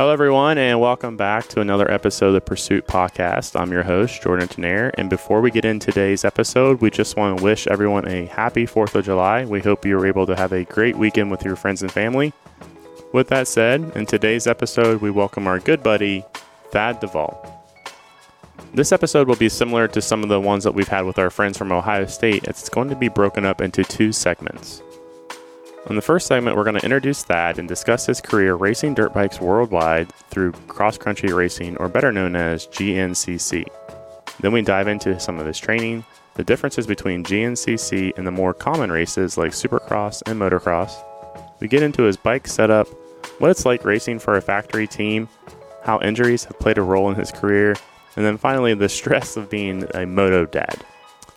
Hello, everyone, and welcome back to another episode of the Pursuit Podcast. I'm your host, Jordan Unternaher. And before we get into today's episode, we just want to wish everyone a happy 4th of July. We hope you were able to have a great weekend with your friends and family. With that said, in today's episode, we welcome our good buddy, Thad Duvall. This episode will be similar to some of the ones that we've had with our friends from Ohio State. It's going to be broken up into two segments. In the first segment, we're going to introduce Thad and discuss his career racing dirt bikes worldwide through cross country racing, or better known as GNCC. Then we dive into some of his training, the differences between GNCC and the more common races like supercross and motocross. We get into his bike setup, what it's like racing for a factory team, how injuries have played a role in his career, and then finally the stress of being a moto dad.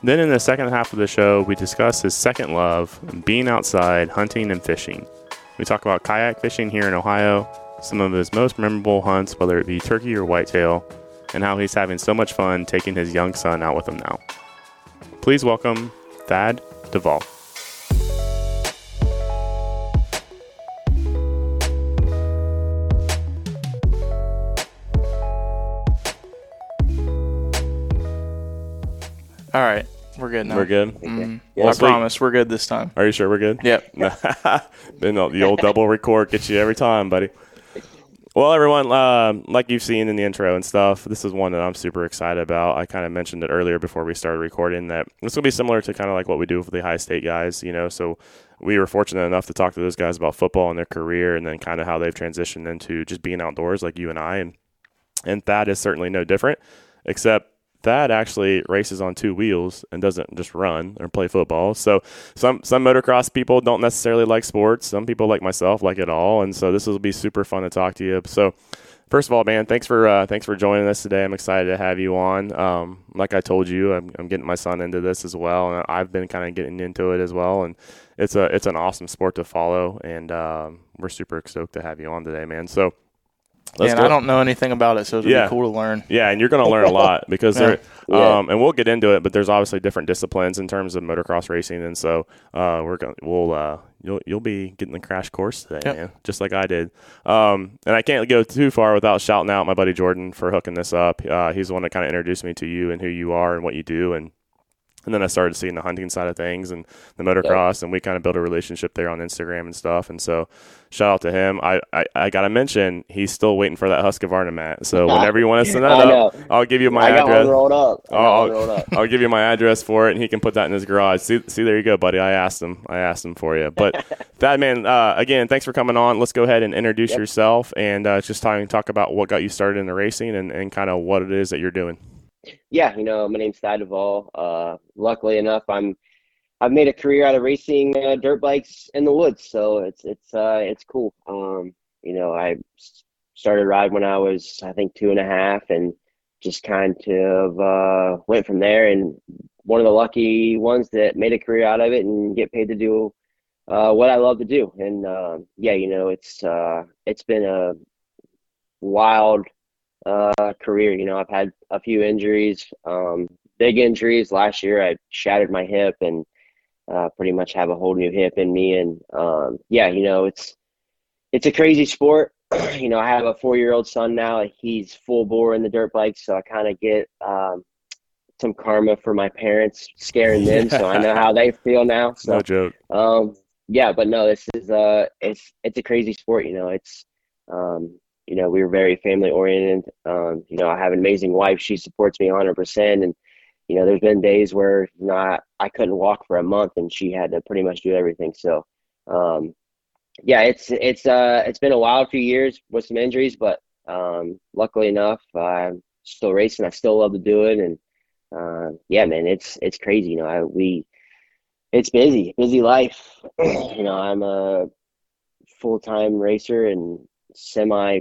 Then in the second half of the show, we discuss his second love, being outside, hunting and fishing. We talk about kayak fishing here in Ohio, some of his most memorable hunts, whether it be turkey or whitetail, and how he's having so much fun taking his young son out with him now. Please welcome Thad Duvall. All right, we're good now. We're good. Mm, Well, I sweet. promise, we're good this time. Are you sure we're good? Yep. Been the old double record gets you every time, buddy. Well, everyone, uh, like you've seen in the intro and stuff, this is one that I'm super excited about. I kind of mentioned it earlier before we started recording that this will be similar to kind of like what we do with the Ohio State guys, you know. So we were fortunate enough to talk to those guys about football and their career, and then kind of how they've transitioned into just being outdoors, like you and I, and and Thad is certainly no different, except Thad actually races on two wheels and doesn't just run or play football. So some some motocross people don't necessarily like sports. Some people like myself like it all, and so this will be super fun to talk to you. So first of all, man, thanks for uh, thanks for joining us today. I'm excited to have you on. Um, like I told you, I'm, I'm getting my son into this as well, and I've been kind of getting into it as well. And it's a it's an awesome sport to follow, and um, we're super stoked to have you on today, man. So. Yeah, and go- I don't know anything about it, so it'll Yeah. be cool to learn. yeah, and you're going to learn a lot because Yeah. there, Yeah. um, and we'll get into it. But there's obviously different disciplines in terms of motocross racing, and so uh, we're going, we'll, uh, you'll, you'll be getting the crash course today, Yep. man, just like I did. Um, and I can't go too far without shouting out my buddy Jordan for hooking this up. Uh, he's the one that kind of introduced me to you and who you are and what you do, and and then I started seeing the hunting side of things and the motocross, and we kind of built a relationship there on Instagram and stuff. And so, shout out to him. I, I, I got to mention, he's still waiting for that Husqvarna mat. So, whenever you want to send that up, know. I'll give you my I address. rolled up. I got one rolled up. I'll give you my address for it, and he can put that in his garage. See, see, there you go, buddy. I asked him. I asked him for you. But that man, uh, again, thanks for coming on. Let's go ahead and introduce Yep. yourself and uh, just talk, talk about what got you started in the racing and, and kind of what it is that you're doing. Yeah, you know, my name's Thad Duvall. Uh, luckily enough, I'm I've made a career out of racing uh, dirt bikes in the woods, so it's it's uh, it's cool. Um, you know, I started riding when I was I think two and a half, and just kind of uh, went from there. And one of the lucky ones that made a career out of it and get paid to do uh, what I love to do. And um yeah, you know, it's uh, it's been a wild uh, career. You know, I've had a few injuries, um, big injuries. Last year, I shattered my hip and uh, pretty much have a whole new hip in me. And um, yeah, you know, it's it's a crazy sport. you know, I have a four-year-old son now. He's full bore in the dirt bikes, so I kind of get um, some karma for my parents scaring them. So I know how they feel now. So No joke. um, yeah, but no, this is uh, it's it's a crazy sport. You know, it's um, you know, we were very family oriented. Um, you know, I have an amazing wife. She supports me 100%. And, you know, there's been days where, you know, I, I couldn't walk for a month and she had to pretty much do everything. So, um, yeah, it's, it's, uh, it's been a wild few years with some injuries, but, um, luckily enough, I'm still racing. I still love to do it. And, uh, yeah, man, it's, it's crazy. You know, I, we, it's busy, busy life. you know, I'm a full-time racer and semi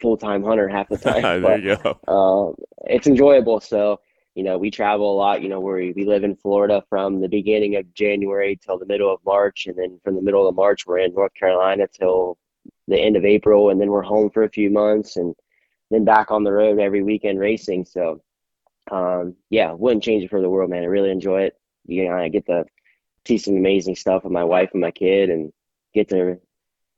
full-time hunter half the time. there but, you go. um, it's enjoyable. So, you know, we travel a lot. You know, we we live in Florida from the beginning of January till the middle of March, and then from the middle of March we're in North Carolina till the end of April, and then we're home for a few months, and then back on the road every weekend racing. So, um, yeah, wouldn't change it for the world, man. I really enjoy it. You know, I get to see some amazing stuff with my wife and my kid, and get to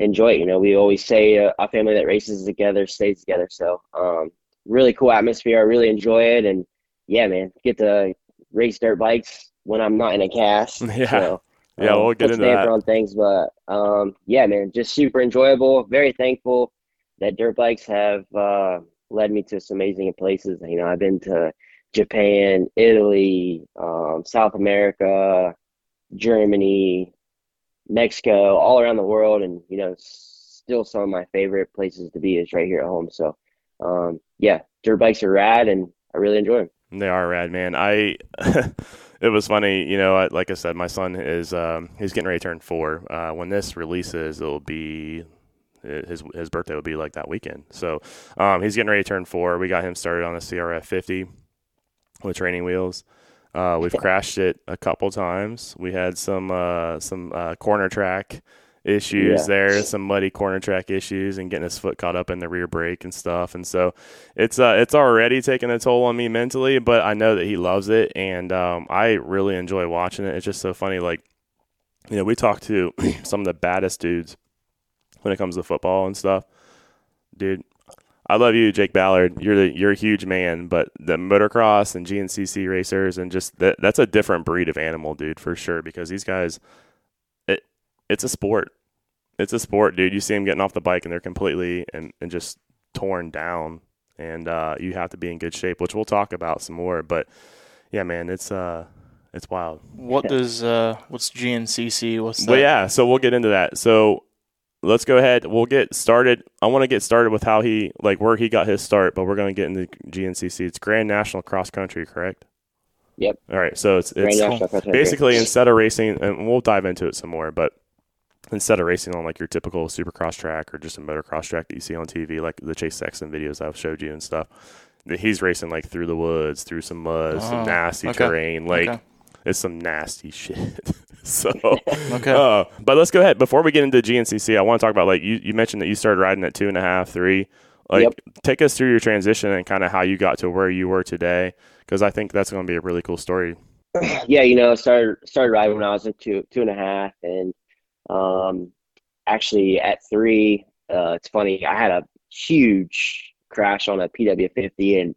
enjoy it. You know, we always say uh, a family that races together stays together. So, um, really cool atmosphere. I really enjoy it, and yeah, man, get to race dirt bikes when I'm not in a cast. Yeah. So, yeah, um, we'll get into that. on things, but um, yeah, man, just super enjoyable. Very thankful that dirt bikes have uh, led me to some amazing places. You know, I've been to Japan, Italy, um, South America, Germany, Mexico, all around the world, and you know, still some of my favorite places to be is right here at home. So, um, yeah, dirt bikes are rad, and I really enjoy them. They are rad, man. I it was funny, you know. Like I said, my son is um, he's getting ready to turn four. Uh, when this releases, it'll be his his birthday will be like that weekend. So um, he's getting ready to turn four. We got him started on a CRF 50 with training wheels. Uh, we've crashed it a couple times. We had some uh, some uh, corner track issues yeah. there, some muddy corner track issues, and getting his foot caught up in the rear brake and stuff. And so it's uh, it's already taking a toll on me mentally, but I know that he loves it, and um, I really enjoy watching it. It's just so funny, like you know, we talk to some of the baddest dudes when it comes to football and stuff, dude. I love you, Jake Ballard. You're the, you're a huge man, but the motocross and GNCC racers and just that that's a different breed of animal, dude, for sure. Because these guys, it it's a sport. It's a sport, dude. You see them getting off the bike and they're completely and, and just torn down, and uh, you have to be in good shape, which we'll talk about some more. But yeah, man, it's uh, it's wild. What does uh, what's GNCC? What's that? Well, yeah. So we'll get into that. So let's go ahead. We'll get started. I want to get started with how he, like, where he got his start, but we're going to get into GNCC. It's Grand National Cross Country, correct? Yep. All right. So it's, it's basically instead of racing, and we'll dive into it some more, but instead of racing on like your typical supercross track or just a motocross track that you see on TV, like the Chase Sexton videos I've showed you and stuff, he's racing like through the woods, through some mud, oh, some nasty okay. terrain. Like, okay. It's some nasty shit. so okay. Uh, but let's go ahead before we get into GNCC. I want to talk about like you, you mentioned that you started riding at two and a half, three. Like, yep. take us through your transition and kind of how you got to where you were today, because I think that's going to be a really cool story. Yeah, you know, started started riding when I was at two two and a half, and um, actually at three, uh, it's funny. I had a huge crash on a PW50, and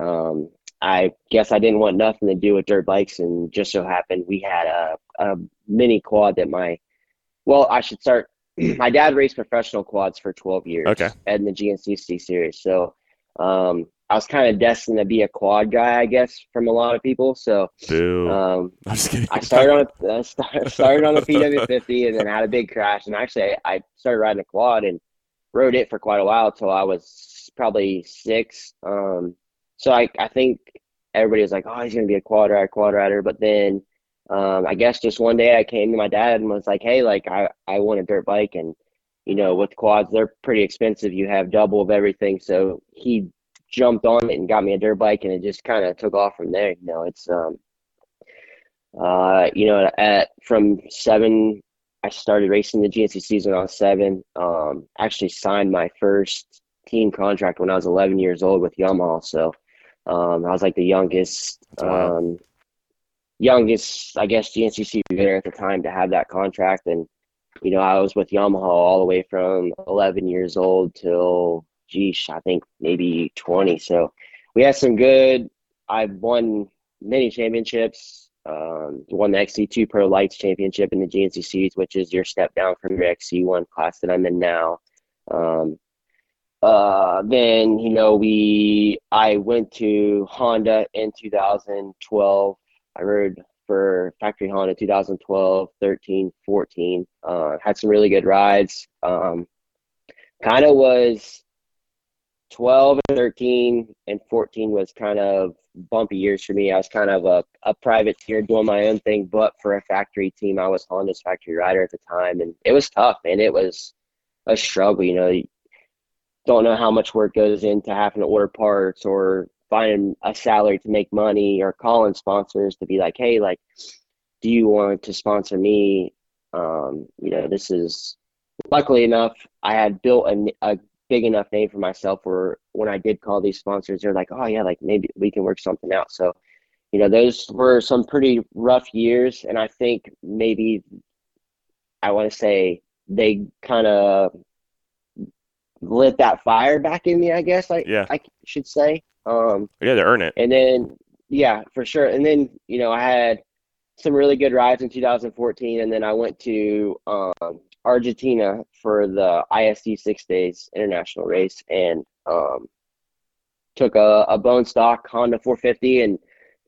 um, I guess I didn't want nothing to do with dirt bikes, and just so happened we had a, a mini quad that my, well, I should start. my dad raced professional quads for 12 years okay. in the GNCC series, so um, I was kind of destined to be a quad guy, I guess, from a lot of people. So um, i started on a I started on a PW50 and then had a big crash, and actually I, I started riding a quad and rode it for quite a while until I was probably six. Um, so I, I think everybody was like, oh, he's going to be a quad rider, quad rider. But then um, I guess just one day I came to my dad and was like, hey, like I, I want a dirt bike. And, you know, with quads, they're pretty expensive. You have double of everything. So he jumped on it and got me a dirt bike and it just kind of took off from there. You know, it's, um, uh, you know, at from seven, I started racing the GNCC season on seven. Um, actually signed my first team contract when I was 11 years old with Yamaha. So, um, I was like the youngest, um, youngest, I guess, GNCC there at the time to have that contract. And, you know, I was with Yamaha all the way from 11 years old till, geez, I think maybe 20. So we had some good, I've won many championships. Um, won the XC2 Pro Lights Championship in the GNCCs, which is your step down from your XC1 class that I'm in now. Um, uh, then you know we I went to Honda in 2012. I rode for factory Honda 2012, 13, 14. Uh, had some really good rides. Um, kind of was 12 and 13 and 14 was kind of bumpy years for me. I was kind of a, a privateer doing my own thing, but for a factory team, I was Honda's factory rider at the time, and it was tough, man. It was a struggle. You know, don't know how much work goes into having to order parts or finding a salary to make money or calling sponsors to be like, hey, like, do you want to sponsor me? Um, you know, this is luckily enough, I had built a, a big enough name for myself where when I did call these sponsors, they're like, oh, yeah, like maybe we can work something out. So, you know, those were some pretty rough years. And I think maybe I want to say they kind of lit that fire back in me, I guess. I Yeah. I should say. Um, Yeah, to earn it. and then yeah, for sure. And then you know I had some really good rides in 2014, and then I went to um, Argentina for the ISDE six days international race, and um, took a, a bone stock Honda 450 and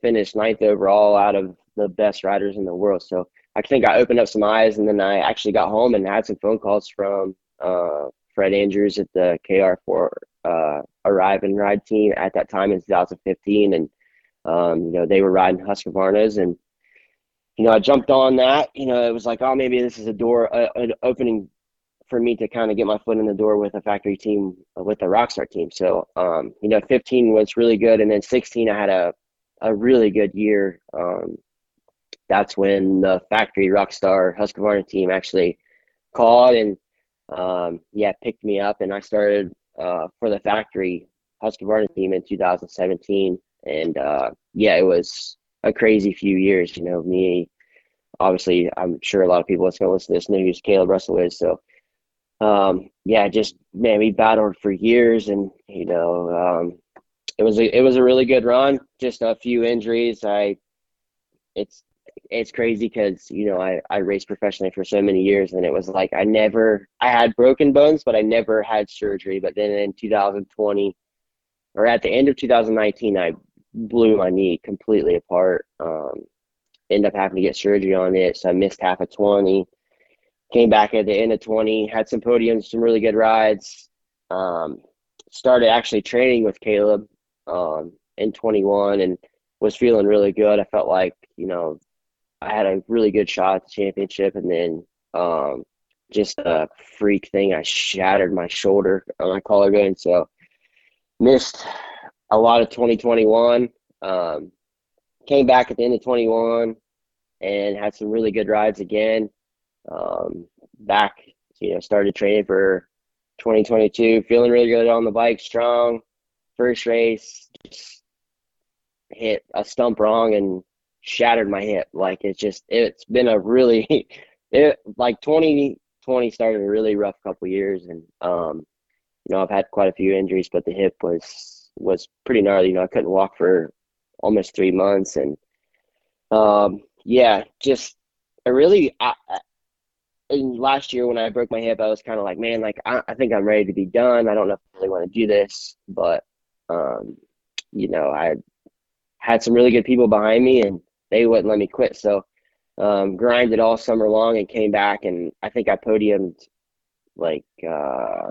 finished ninth overall out of the best riders in the world. So I think I opened up some eyes, and then I actually got home and had some phone calls from uh, Fred Andrews at the KR4 uh, Arrive and Ride team at that time in 2015, and um, you know they were riding Husqvarnas, and you know I jumped on that. You know it was like, oh, maybe this is a door, uh, an opening for me to kind of get my foot in the door with a factory team, with the Rockstar team. So um, you know 15 was really good, and then 16 I had a a really good year. Um, that's when the factory Rockstar Husqvarna team actually called and um, yeah picked me up, and I started uh, for the factory Husqvarna team in 2017, and uh, yeah, it was a crazy few years. You know, me obviously, I'm sure a lot of people that's going to listen to this know who Kailub Russell is. So um, yeah, just man, we battled for years, and you know, um, it was a it was a really good run. Just a few injuries. I it's it's crazy because you know I I raced professionally for so many years, and it was like I never I had broken bones, but I never had surgery. But then in 2020, or at the end of 2019, I blew my knee completely apart. Um, ended up having to get surgery on it, so I missed half of 20. Came back at the end of 20, had some podiums, some really good rides. Um, started actually training with Kailub um, in 21 and was feeling really good. I felt like, you know, I had a really good shot at the championship. And then um, just a freak thing, I shattered my shoulder on my collarbone. So missed a lot of 2021. Um, came back at the end of 21 and had some really good rides again. Um, back, you know, started training for 2022, feeling really good on the bike, strong. First race, just hit a stump wrong and shattered my hip. Like it's just, it's been a really, it like 2020 started a really rough couple years, and um, you know, I've had quite a few injuries, but the hip was was pretty gnarly. You know, I couldn't walk for almost three months, and um, yeah, just I really I, in last year when I broke my hip, I was kind of like, man, like I, I think I'm ready to be done. I don't know if I really want to do this, but um, you know, I had some really good people behind me, and they wouldn't let me quit. So um, grinded all summer long and came back, and I think I podiumed like uh,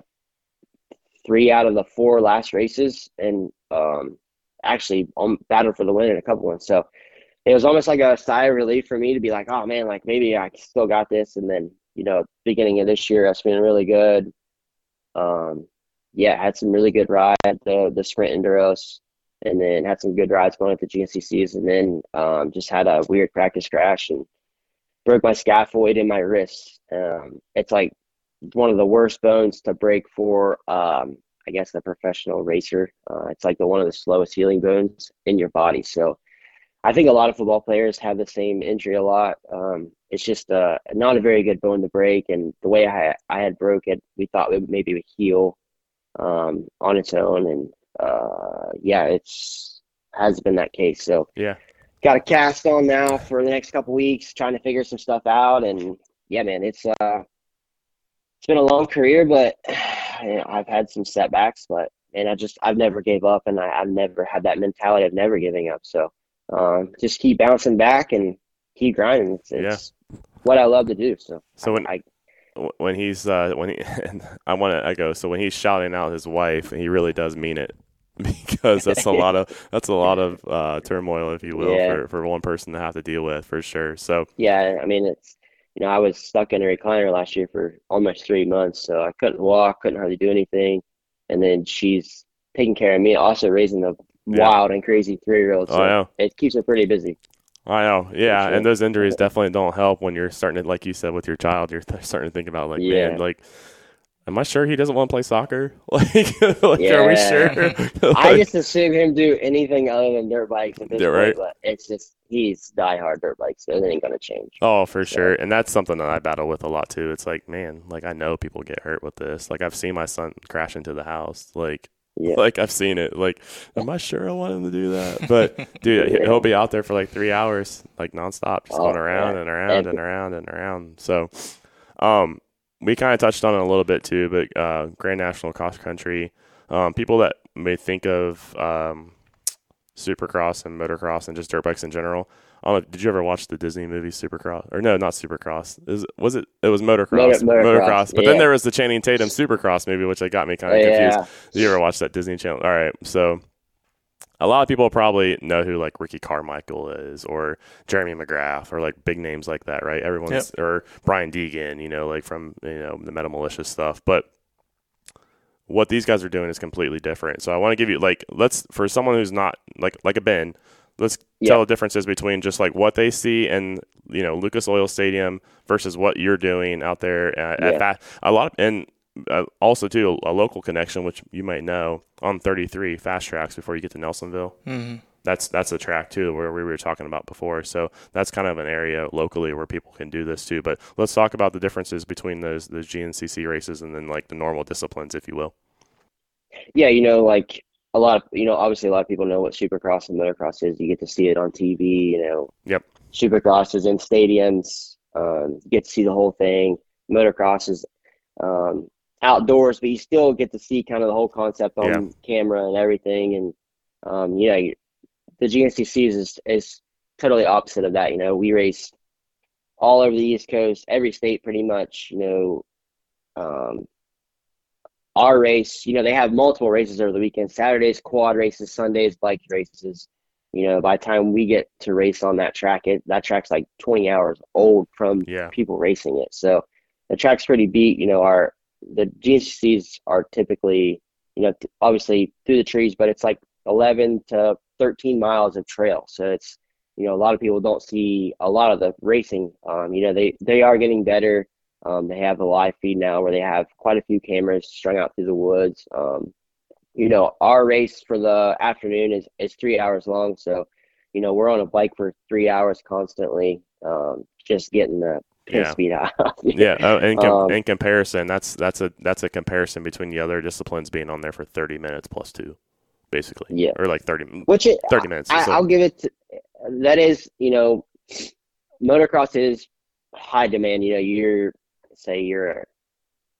three out of the four last races, and um, actually um, battled for the win in a couple ones. So it was almost like a sigh of relief for me to be like, oh man, like maybe I still got this. And then you know, beginning of this year, I was feeling really good. Um, yeah, had some really good rides, the the sprint enduros, and then had some good rides going at the GNCCs, and then um, just had a weird practice crash and broke my scaphoid in my wrist. Um, it's like one of the worst bones to break for, um, I guess, a professional racer. Uh, it's like the one of the slowest healing bones in your body. So I think a lot of football players have the same injury a lot. Um, it's just uh, not a very good bone to break, and the way I I had broke it, we thought it maybe would heal um, on its own, and uh, yeah, it's has been that case. So Yeah. got a cast on now for the next couple weeks, trying to figure some stuff out, and yeah, man, it's uh, it's been a long career, but you know, I've had some setbacks, but and I just I've never gave up, and I, I've never had that mentality of never giving up. So um, just keep bouncing back and keep grinding. It's, it's what I love to do. So So when I, when he's uh, when he I want to echo so when he's shouting out his wife he really does mean it because that's a lot of that's a lot of uh, turmoil if you will Yeah. for, for one person to have to deal with for sure so yeah, I mean it's you know I was stuck in a recliner last year for almost three months, so I couldn't walk, couldn't hardly do anything, and then she's taking care of me, also raising the Yeah. wild and crazy three year old. Oh, So I know. it keeps her pretty busy. I know yeah sure. and those injuries definitely don't help when you're starting to like you said with your child you're starting to think about like Yeah. man like am I sure he doesn't want to play soccer? Like, like are we Yeah. sure? I just assume him do anything other than dirt bikes at this Yeah, point, right. but it's just he's diehard dirt bikes, so it ain't gonna change. oh, for So- sure. And that's something that I battle with a lot too. It's like, man, like I know people get hurt with this. Like I've seen my son crash into the house. Like, Yeah. like I've seen it. Like, am I sure I want him to do that? But dude, Yeah. he'll be out there for like three hours, like nonstop, just Oh, going around yeah. and around and And- around and around. So, um, we kind of touched on it a little bit too, but uh, Grand National Cross Country, um, people that may think of um, Supercross and motocross and just dirt bikes in general. Know, did you ever watch the Disney movie Supercross? Or no, not Supercross. Is was it? It was motocross. Motor- motocross, But then there was the Channing Tatum Supercross movie, which I got me kind Oh, of confused. yeah. Did you ever watch that Disney Channel? All right, so a lot of people probably know who like Ricky Carmichael is, or Jeremy McGrath, or like big names like that, right? Everyone's or Brian Deegan, you know, like from you know the Metal Mulisha stuff. But what these guys are doing is completely different. So I want to give you like let's for someone who's not like like a Ben, let's Yeah. tell the differences between just like what they see and you know Lucas Oil Stadium versus what you're doing out there uh, at, Yeah. at that a lot of, and uh, also too a, local connection which you might know on 33 fast tracks before you get to Nelsonville. hmm That's that's a track too where we were talking about before. So that's kind of an area locally where people can do this too. But let's talk about the differences between those those GNCC races and then like the normal disciplines, if you will. Yeah, you know, like a lot of you know, obviously a lot of people know what supercross and motocross is. You get to see it on TV, you know. Yep. Supercross is in stadiums. Um, you get to see the whole thing. Motocross is um, outdoors, but you still get to see kind of the whole concept on Yeah. camera and everything. And um, yeah, the GNCC is is totally opposite of that. You know, we race all over the East Coast, every state pretty much. You know, um, our race, you know, they have multiple races over the weekend. Saturdays, quad races, Sundays, bike races. You know, by the time we get to race on that track, it that track's like 20 hours old from Yeah. people racing it. So the track's pretty beat. You know, our the GNCCs are typically, you know, obviously through the trees, but it's like 11 to 13 miles of trail. So it's, you know, a lot of people don't see a lot of the racing. Um, you know, they they are getting better. Um, they have a live feed now where they have quite a few cameras strung out through the woods. Um, you know, our race for the afternoon is, is three hours long. So, you know, we're on a bike for three hours constantly, um, just getting the Yeah. speed out. Yeah, uh, in, com- Um, in comparison, that's that's a that's a comparison between the other disciplines being on there for 30 minutes plus two, basically. Yeah. Or like 30, Which it, 30 minutes. I, So- I'll give it. To, that is, you know, motocross is high demand. You know, you're say your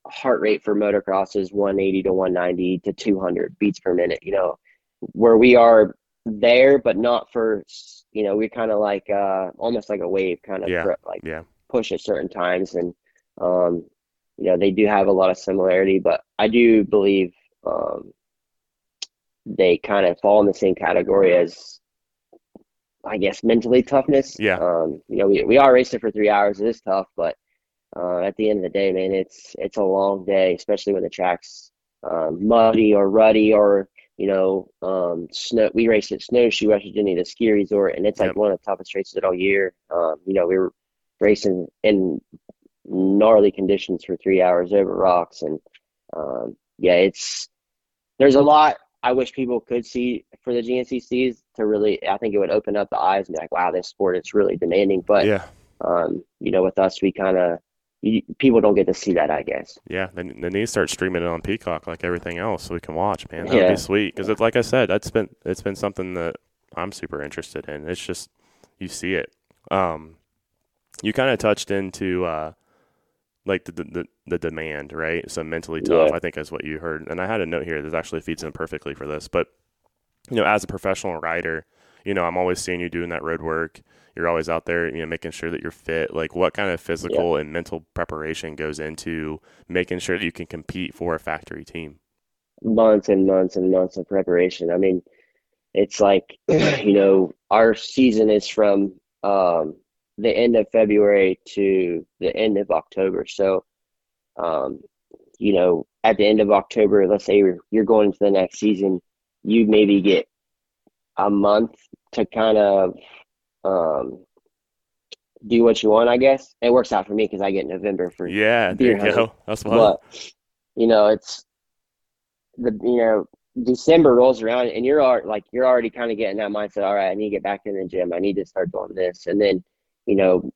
heart rate for motocross is 180 to 190 to 200 beats per minute. You know, where we are there, but not for. You know, we're kind of like uh, almost like a wave, kind of Yeah. like yeah. Push at certain times, and um, you know they do have a lot of similarity. But I do believe um, they kind of fall in the same category as, I guess, mentally toughness. Yeah. Um, you know, we we are racing for three hours. It is tough, but uh, at the end of the day, man, it's it's a long day, especially when the track's um, muddy or ruddy or you know, um, snow. We raced at Snowshoe, West Virginia, the ski resort, and it's like Yep. one of the toughest races of all year. Um, you know, we were racing in gnarly conditions for three hours over rocks, and um, yeah, it's there's a lot I wish people could see for the GNCCs to really. I think it would open up the eyes and be like, wow, this sport is really demanding. But yeah. um, you know, with us, we kind of people don't get to see that, I guess. Yeah, they, they need to start streaming it on Peacock like everything else, so we can watch. Man, that'd Yeah. be sweet. Because it's like I said, that's been it's been something that I'm super interested in. It's just you see it. Um, you kind of touched into uh, like the, the the demand, right? So mentally tough, Yeah. I think is what you heard. And I had a note here that actually feeds in perfectly for this. But you know, as a professional rider, you know, I'm always seeing you doing that road work. You're always out there, you know, making sure that you're fit. Like, what kind of physical and mental preparation goes into making sure that you can compete for a factory team? months and months and months of preparation. I mean, it's like, you know, our season is from um, the end of February to the end of October. So, um, you know, at the end of October, let's say you're, you're going into the next season, you maybe get a month to kind of um, do what you want, I guess. It works out for me because I get November for Yeah, there you go. That's fun. but you know, it's the you know December rolls around and you're like you're already kind of getting that mindset. All right, I need to get back in the gym. I need to start doing this, and then you know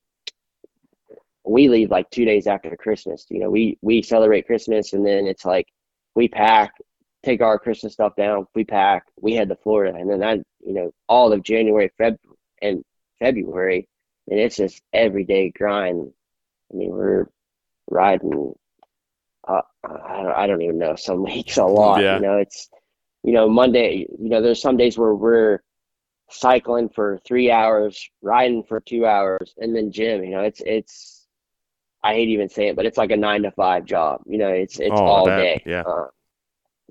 we leave like two days after Christmas. You know, we we celebrate Christmas, and then it's like we pack, take our Christmas stuff down, we pack, we head to Florida, and then I, you know all of January, Feb, and February, and it's just everyday grind. I mean, we're riding. Uh, I don't, I don't even know. Some weeks a lot. Yeah. You know, it's you know Monday. You know, there's some days where we're cycling for three hours, riding for two hours, and then gym. You know, it's it's I hate even saying it, but it's like a nine to five job. You know, it's it's Oh, all bet. day. Yeah. Uh,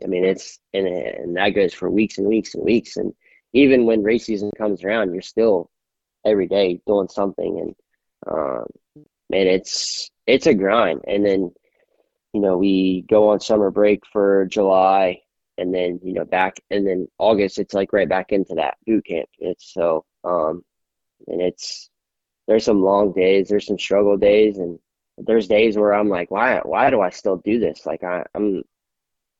I mean, it's and and that goes for weeks and weeks and weeks. And even when race season comes around, you're still every day doing something. And um, man, it's it's a grind. And then you know we go on summer break for July, and then you know back, and then August, it's like right back into that boot camp. It's so um, and it's there's some long days, there's some struggle days, and there's days where I'm like, why why do I still do this? Like I, I'm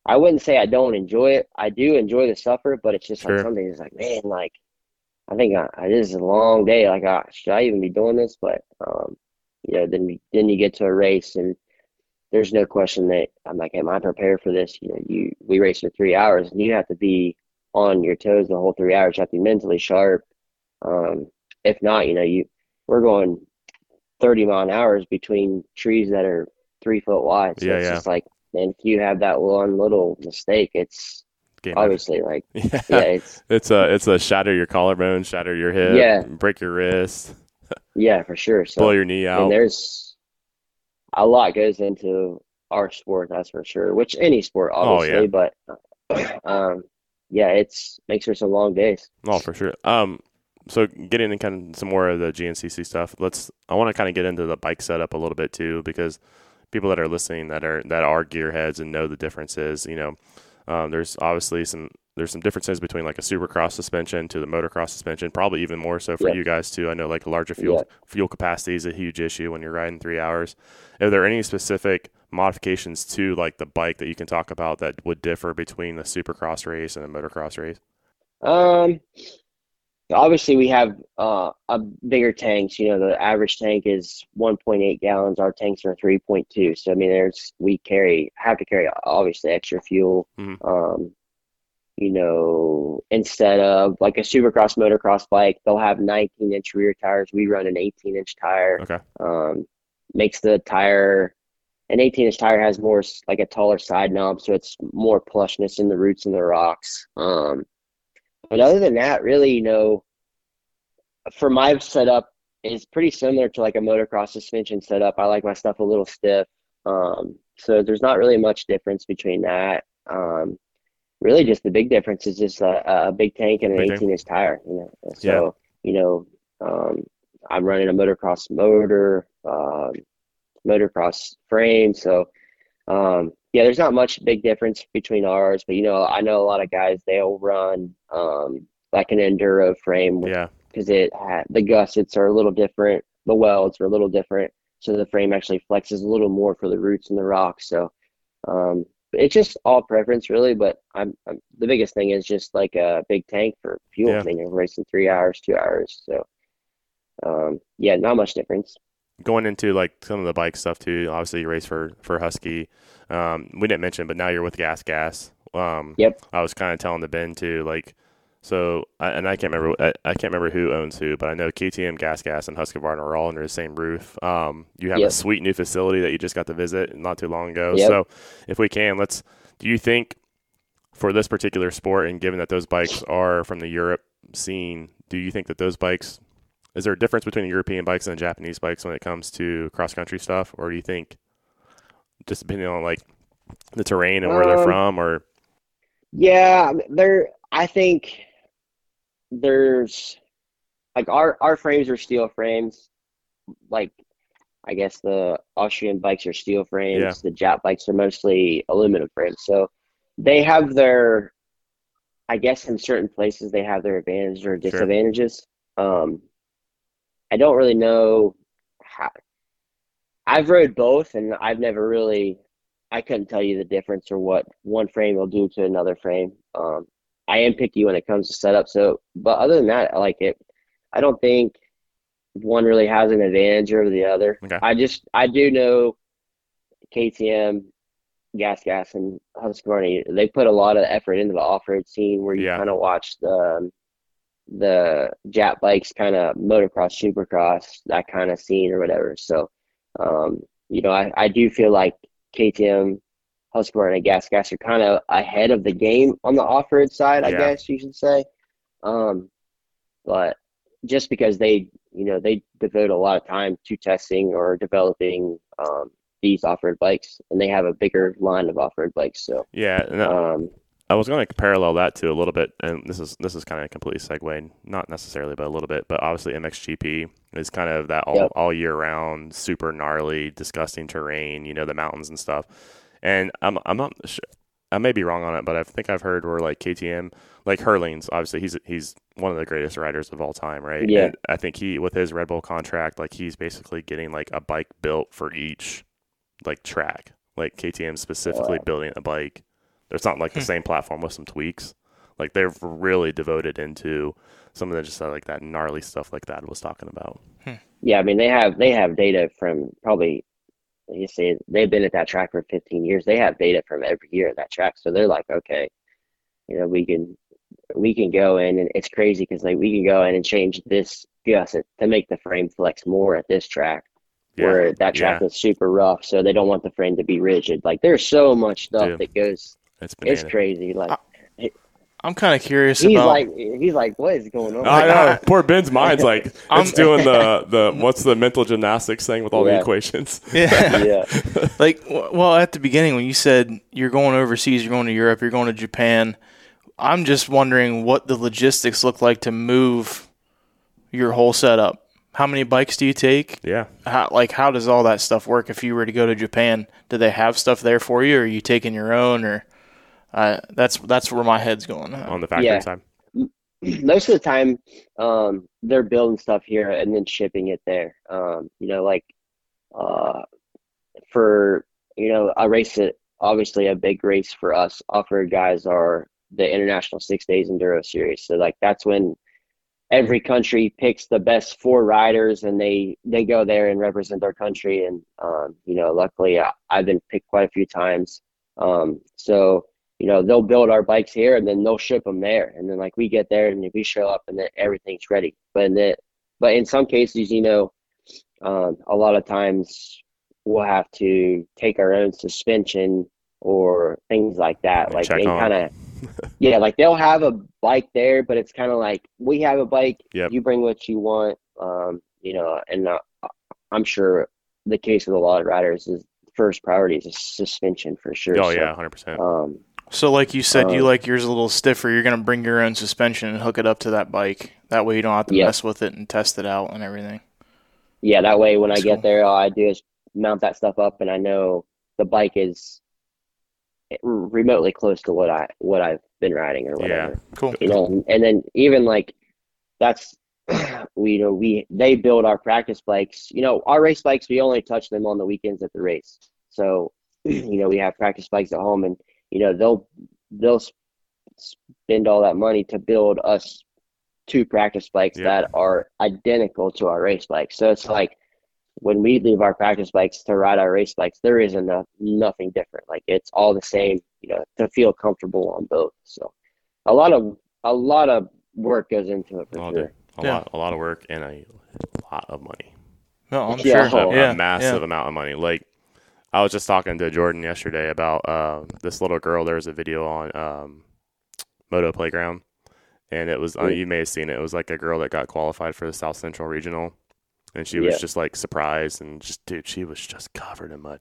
I wouldn't say I don't enjoy it. I do enjoy the suffer, but it's just Sure. like something is like, man, like I think I, I, this is a long day. Like, uh, should I even be doing this? But um, you know, then then you get to a race, and there's no question that I'm like, am I prepared for this? You know, you we race for three hours, and you have to be on your toes the whole three hours. You have to be mentally sharp. Um, if not, you know, you we're going 30 mile an hours between trees that are three foot wide. So Yeah, it's yeah. just like, man, if you have that one little mistake, it's Game over. obviously like, Yeah. yeah, it's It's a it's a shatter your collarbone, shatter your hip, Yeah. break your wrist, yeah, for sure. So blow your knee out. and there's a lot goes into our sport, that's for sure. Which any sport, Oh, obviously, yeah. but um, yeah, it's makes for some long days. Oh, for sure. Um, so getting into kind of some more of the GNCC stuff, let's. I want to kind of get into the bike setup a little bit too, because people that are listening that are that are gearheads and know the differences. You know, um, there's obviously some there's some differences between like a supercross suspension to the motocross suspension, probably even more so for Yeah. you guys too. I know like a larger fuel fuel capacity is a huge issue when you're riding three hours. Are there any specific modifications to like the bike that you can talk about that would differ between the supercross race and the motocross race? Um, obviously we have uh a bigger tanks. You know, the average tank is 1.8 gallons. Our tanks are 3.2. So I mean, there's we carry have to carry obviously extra fuel. Mhm. Um, you know, instead of like a supercross motocross bike, they'll have 19 inch rear tires. We run an 18 inch tire. Okay. Um, makes the tire an 18 inch tire has more like a taller side knob, so it's more plushness in the roots and the rocks. Um, but other than that, really, you know, for my setup is pretty similar to like a motocross suspension setup. I like my stuff a little stiff. Um, so there's not really much difference between that. Um, really just the big difference is just a, a big tank and an Big 18 inch tire, you know. So, you know, um, I'm running a motocross motor, um, motocross frame. So, um, yeah, there's not much big difference between ours, but you know, I know a lot of guys they'll run um, like an enduro frame Yeah. because it the gussets are a little different, the welds are a little different, so the frame actually flexes a little more for the roots and the rocks. So, um, it's just all preference really. But I'm, I'm the biggest thing is just like a big tank for fuel. Yeah. I mean, you're racing three hours, two hours, so um, yeah, not much difference. going into like some of the bike stuff too. Obviously, you race for for Husky. Um, we didn't mention, but now you're with Gas Gas. Um, Yep. I was kind of telling the Ben too, like, so, I, and I can't remember, I, I can't remember who owns who, but I know KTM, Gas Gas, and Husqvarna are all under the same roof. Um, you have a sweet new facility that you just got to visit not too long ago. Yep. So, if we can, let's. Do you think for this particular sport, and given that those bikes are from the Europe scene, do you think that those bikes is there a difference between the European bikes and the Japanese bikes when it comes to cross country stuff, or do you think just depending on like the terrain and where they're Um, from, or Yeah, there. I think there's like our our frames are steel frames. Like I guess the Austrian bikes are steel frames. Yeah. The Jap bikes are mostly aluminum frames. So they have their, I guess in certain places they have their advantages or disadvantages. Um, I don't really know how. I've rode both, and I've never really I couldn't tell you the difference or what one frame will do to another frame. Um, I am picky when it comes to setup. So, but other than that, I like it. I don't think one really has an advantage over the other. Okay. I just I do know KTM, Gas Gas, and Husqvarna. They put a lot of effort into the off road scene where you Yeah. kind of watch the the Jap bikes, kind of motocross, supercross, that kind of scene or whatever. So, um, you know, I, I do feel like KTM, Husqvarna, and Gas Gas are kind of ahead of the game on the off road side, I Yeah. guess you should say. Um, but just because they, you know, they devote a lot of time to testing or developing um, these off road bikes, and they have a bigger line of off road bikes. So, Yeah, I- um, I was going to parallel that to a little bit, and this is this is kind of a completely segue, not necessarily, but a little bit. But obviously, MXGP is kind of that all, Yep. all year round, super gnarly, disgusting terrain. You know, the mountains and stuff. And I'm I'm not sh- I may be wrong on it, but I think I've heard where like KTM, like Herlings, obviously he's he's one of the greatest riders of all time, right? Yeah. And I think he with his Red Bull contract, like he's basically getting like a bike built for each like track. Like KTM specifically Wow. building a bike. It's not like the Hmm. same platform with some tweaks. Like they're really devoted into some of the just uh, like that gnarly stuff like that was talking about. yeah, I mean, they have they have data from probably you see they've been at that track for 15 years. They have data from every year at that track, so they're like, okay, you know, we can we can go in and it's crazy because like we can go in and change this gusset to make the frame flex more at this track where that track yeah, is super rough, so they don't want the frame to be rigid. Like there's so much stuff Dude, that goes. it's It's crazy. Like I'm kind of curious he's about. like he's like, what is going on? I know. Poor Ben's mind's like I'm- it's doing the the what's the mental gymnastics thing with all the equations. yeah. yeah, like well at the beginning when you said you're going overseas you're going to europe you're going to japan i'm just wondering what the logistics look like to move your whole setup how many bikes do you take Yeah. how, like how does all that stuff work if you were to go to japan do they have stuff there for you or are you taking your own or uh, that's that's where my head's going On the factory Yeah. side. most of the time, um, they're building stuff here and then shipping it there. Um, you know, like uh, for you know a race that obviously a big race for us off-road guys are the International Six Days Enduro Series. So like that's when every country picks the best four riders and they they go there and represent their country. And um, you know, luckily I, I've been picked quite a few times. Um, so you know they'll build our bikes here and then they'll ship them there. And then like we get there and we show up and then everything's ready. But in the, but in some cases you know um, a lot of times we'll have to take our own suspension or things like that. Like check they kind of yeah like they'll have a bike there but it's kind of like we have a bike Yep. you bring what you want um, you know and uh, i'm sure the case with a lot of riders is first priority is suspension for sure. Oh So, yeah, hundred percent. So like you said you Uh, like yours a little stiffer you're going to bring your own suspension and hook it up to that bike that way you don't have to Yeah. mess with it and test it out and everything yeah, that way when I get cool. there, all I do is mount that stuff up, and I know the bike is remotely close to what I what I've been riding or whatever. Yeah, cool You know, and then even like that's we you know we they build our practice bikes. You know, our race bikes we only touch them on the weekends at the race. So you know we have practice bikes at home, and you know they'll they'll spend all that money to build us two practice bikes Yeah. that are identical to our race bikes. So it's like when we leave our practice bikes to ride our race bikes, there is enough, nothing different. Like it's all the same, you know, to feel comfortable on both. So a lot of a lot of work goes into it for sure. a Yeah. lot, a lot of work and a lot of money. no i'm Yeah. sure Oh, a yeah massive yeah. amount of money. Like I was just talking to Jordan yesterday about uh, this little girl. There's a video on um, Moto Playground, and it was uh, you may have seen it. It was like a girl that got qualified for the South Central Regional, and she was Yeah. just like surprised and just dude, she was just covered in mud.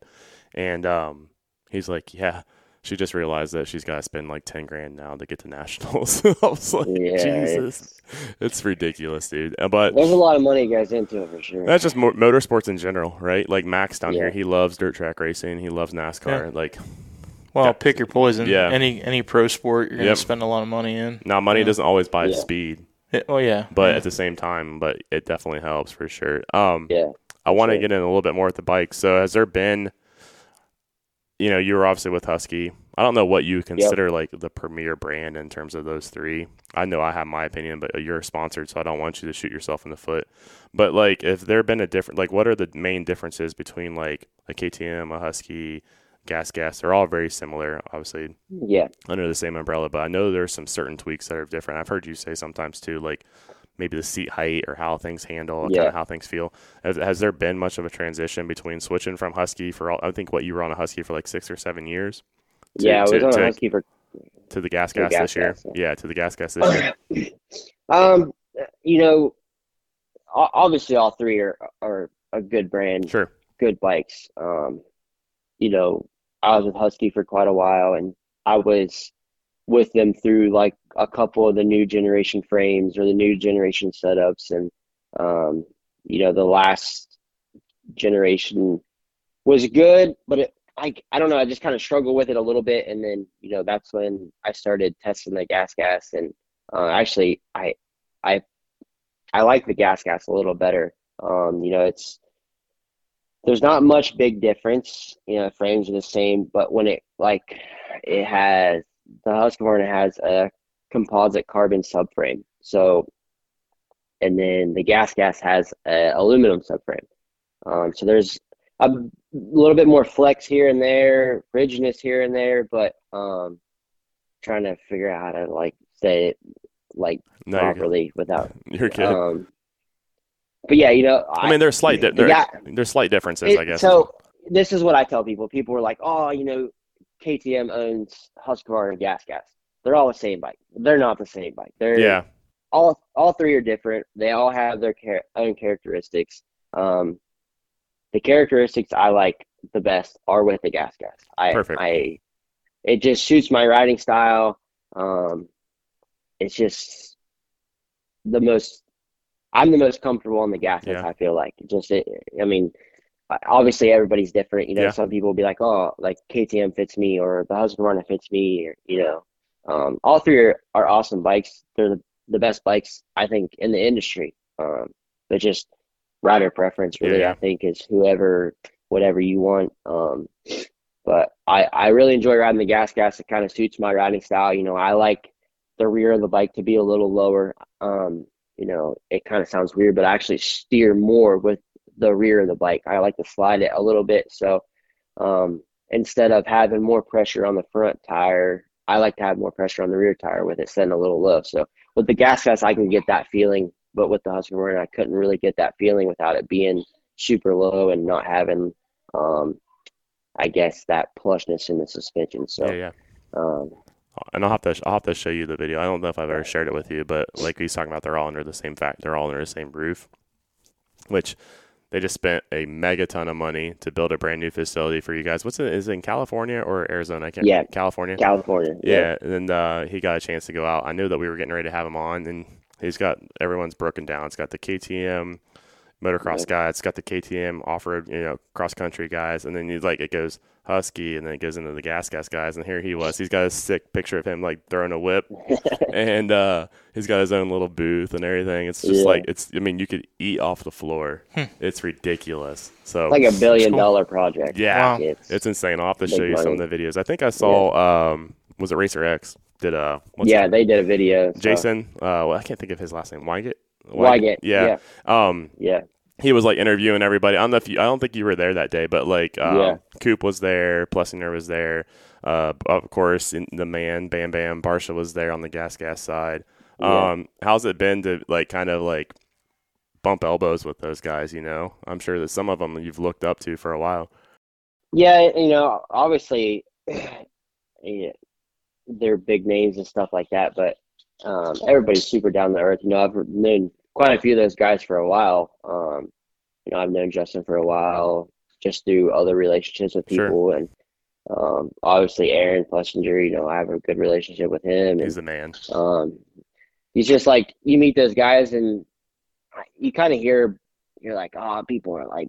And um, he's like, yeah. She just realized that she's got to spend like ten grand now to get to nationals. I was like, Yeah, Jesus, it's ridiculous, dude. But There's a lot of money goes into it for sure. that's just mo- motorsports in general, right? Like Max down here, he loves dirt track racing. He loves NASCAR. Like Well, Yeah. pick your poison. Yeah. Any any pro sport you're gonna Yep. spend a lot of money in. now, money Yeah. doesn't always buy Yeah. speed, It- oh yeah. but at the same time, but it definitely helps for sure. Um, Yeah, I want to sure. get in a little bit more with the bike. So, has there been you know, you were obviously with Husky. I don't know what you consider like the premier brand in terms of those three. I know I have my opinion, but you're sponsored, so I don't want you to shoot yourself in the foot. But like, if there been a different, like, what are the main differences between like a KTM, a Husky, Gas Gas? They're all very similar, obviously Yeah. under the same umbrella, but I know there's some certain tweaks that are different. I've heard you say sometimes too, like maybe the seat height or how things handle, kind of how things feel. Has, has there been much of a transition between switching from Husky for all? I think what you were on a Husky for like six or seven years. to- yeah, I was to, on to, a Husky for to the gas gas gas this year. gas, Yeah, to the gas gas this year. um, you know, obviously all three are are a good brand, Sure. good bikes. Um, you know, I was with Husky for quite a while, and I was with them through like a couple of the new generation frames or the new generation setups, and um, you know, the last generation was good, but it like I don't know, I just kind of struggled with it a little bit, and then you know that's when I started testing the gas gas, and uh, actually I I I like the gas gas a little better. Um, you know, it's there's not much big difference. You know, frames are the same, but when it like it has the Husqvarna has a composite carbon subframe, so and then the gas gas has a aluminum subframe. Um, so there's a little bit more flex here and there, rigidness here and there, but um, trying to figure out how to like say it like No, you're properly without You're good. um, but yeah, you know, I mean, there's slight di- there, yeah. there's slight differences, it- I guess. So this is what I tell people. People are like, "Oh, you know, KTM owns Husqvarna and Gas Gas. They're all the same bike. They're not the same bike. They're yeah, all all three are different. They all have their char- own characteristics. Um, the characteristics I like the best are with the gas gas. I Perfect. I it just suits my riding style. Um, it's just the most. I'm the most comfortable on the gas gas. Yeah. I feel like just it. I mean, obviously everybody's different. You know, Yeah. some people will be like, "Oh, like KTM fits me," or the Husqvarna fits me, or you know, um, all three are, are awesome bikes. They're the, the best bikes I think in the industry. Um, but just rider preference, really. Yeah. I think is whoever, whatever you want. Um, but I I really enjoy riding the gas gas. It kind of suits my riding style. You know, I like the rear of the bike to be a little lower. Um, you know, it kind of sounds weird, but I actually steer more with the rear of the bike. I like to slide it a little bit. So um, instead of having more pressure on the front tire, I like to have more pressure on the rear tire with it setting a little low. So with the gas gas, I can get that feeling, but with the Husqvarna, I couldn't really get that feeling without it being super low and not having, um, I guess, that plushness in the suspension. So, yeah, yeah. um, And I'll have to I'll have to show you the video. I don't know if I've ever shared it with you, but like he's talking about, they're all under the same fact. They're all under the same roof, which they just spent a mega ton of money to build a brand new facility for you guys. What's it? Is it in California or Arizona? I can't. Yeah. California. California. Yeah, and uh, he got a chance to go out. I knew that we were getting ready to have him on, and he's got everyone's broken down. It's got the KTM motocross Right. guy. It's got the KTM off road, you know, cross country guys, and then you like it goes Husky, and then it goes into the gas gas guys. And here he was. He's got a sick picture of him like throwing a whip, and uh, he's got his own little booth and everything. It's just Yeah. like it's. I mean, you could eat off the floor. it's ridiculous. So like a billion cool. dollar project. yeah, Wow. It's, it's insane. I'll have to show you some of the videos. I think I saw. Um, was it Racer X? Did uh, what's yeah, his- they did a video. so- Jason? Uh, well, I can't think of his last name. Weigandt. Weigandt, Yeah. Um, Yeah. he was like interviewing everybody. I don't know if you. I don't think you were there that day, but like, um, Yeah. Coop was there. Plessinger was there. Uh, of course, in the man Bam Bam Barcia was there on the gas gas side. Yeah. Um, how's it been to like kind of like bump elbows with those guys? You know, I'm sure that some of them you've looked up to for a while. Yeah, you know, obviously, yeah, they're big names and stuff like that, but um, everybody's super down to earth. You know, I've known quite a few of those guys for a while. Um, you know, I've known Justin for a while just through other relationships with Sure. people, and um, obviously Aaron Plessinger. You know, I have a good relationship with him, He's and the man. um, he's just like you meet those guys, and you kind of hear you're like, oh, people are like,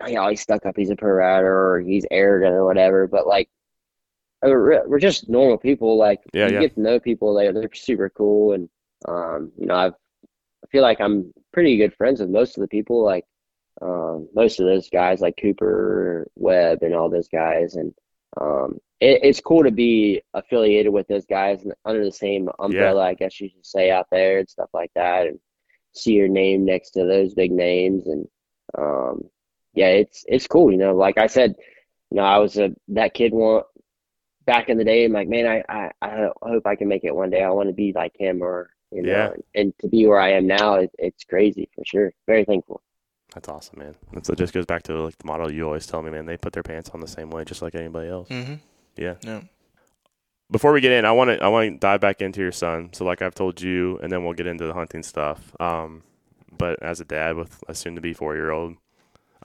oh, he's stuck up, he's a pro rider, or he's arrogant or whatever. But like, we're, we're just normal people. Like, Yeah, you yeah. get to know people, they they're super cool, and um, you know, I've I feel like I'm pretty good friends with most of the people. Like, um, most of those guys, like Cooper, Webb, and all those guys, and um, it, it's cool to be affiliated with those guys and under the same umbrella, I guess you should say, out there and stuff like that, and see your name next to those big names. And um, yeah, it's it's cool. You know, like I said, you know, I was a that kid want back in the day. I'm like, man, I, I I hope I can make it one day. I want to be like him, or you know, Yeah. and, and to be where I am now, it, it's crazy for sure. Very thankful. That's awesome, man. That's, it just goes back to like the model you always tell me, man. They put their pants on the same way, just like anybody else. Mm-hmm. Yeah. Yeah. Before we get in, I want to I want to dive back into your son. So, like I've told you, and then we'll get into the hunting stuff. Um, but as a dad with a soon-to-be four-year-old,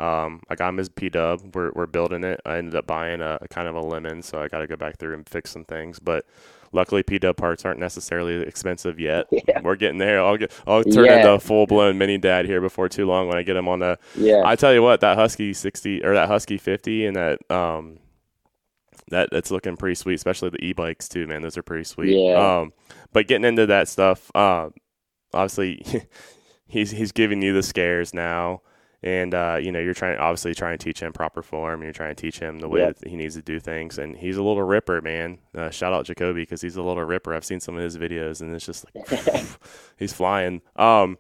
um, I got him his P Dub. We're we're building it. I ended up buying a, a kind of a lemon, so I got to go back through and fix some things. But luckily, P Dub parts aren't necessarily expensive yet. Yeah. We're getting there. I'll get I'll turn Yeah. into a full-blown mini dad here before too long when I get him on the Yeah, I tell you what, that Husky sixty or that Husky fifty and that um that that's looking pretty sweet, especially the e bikes too, man. Those are pretty sweet. Yeah. Um but getting into that stuff, uh, obviously he's he's giving you the scares now. And uh, you know, you're trying obviously trying to teach him proper form. You're trying to teach him the way Yep. that he needs to do things, and he's a little ripper, man. Uh, shout out Jacoby because he's a little ripper. I've seen some of his videos, and it's just like he's flying. Um,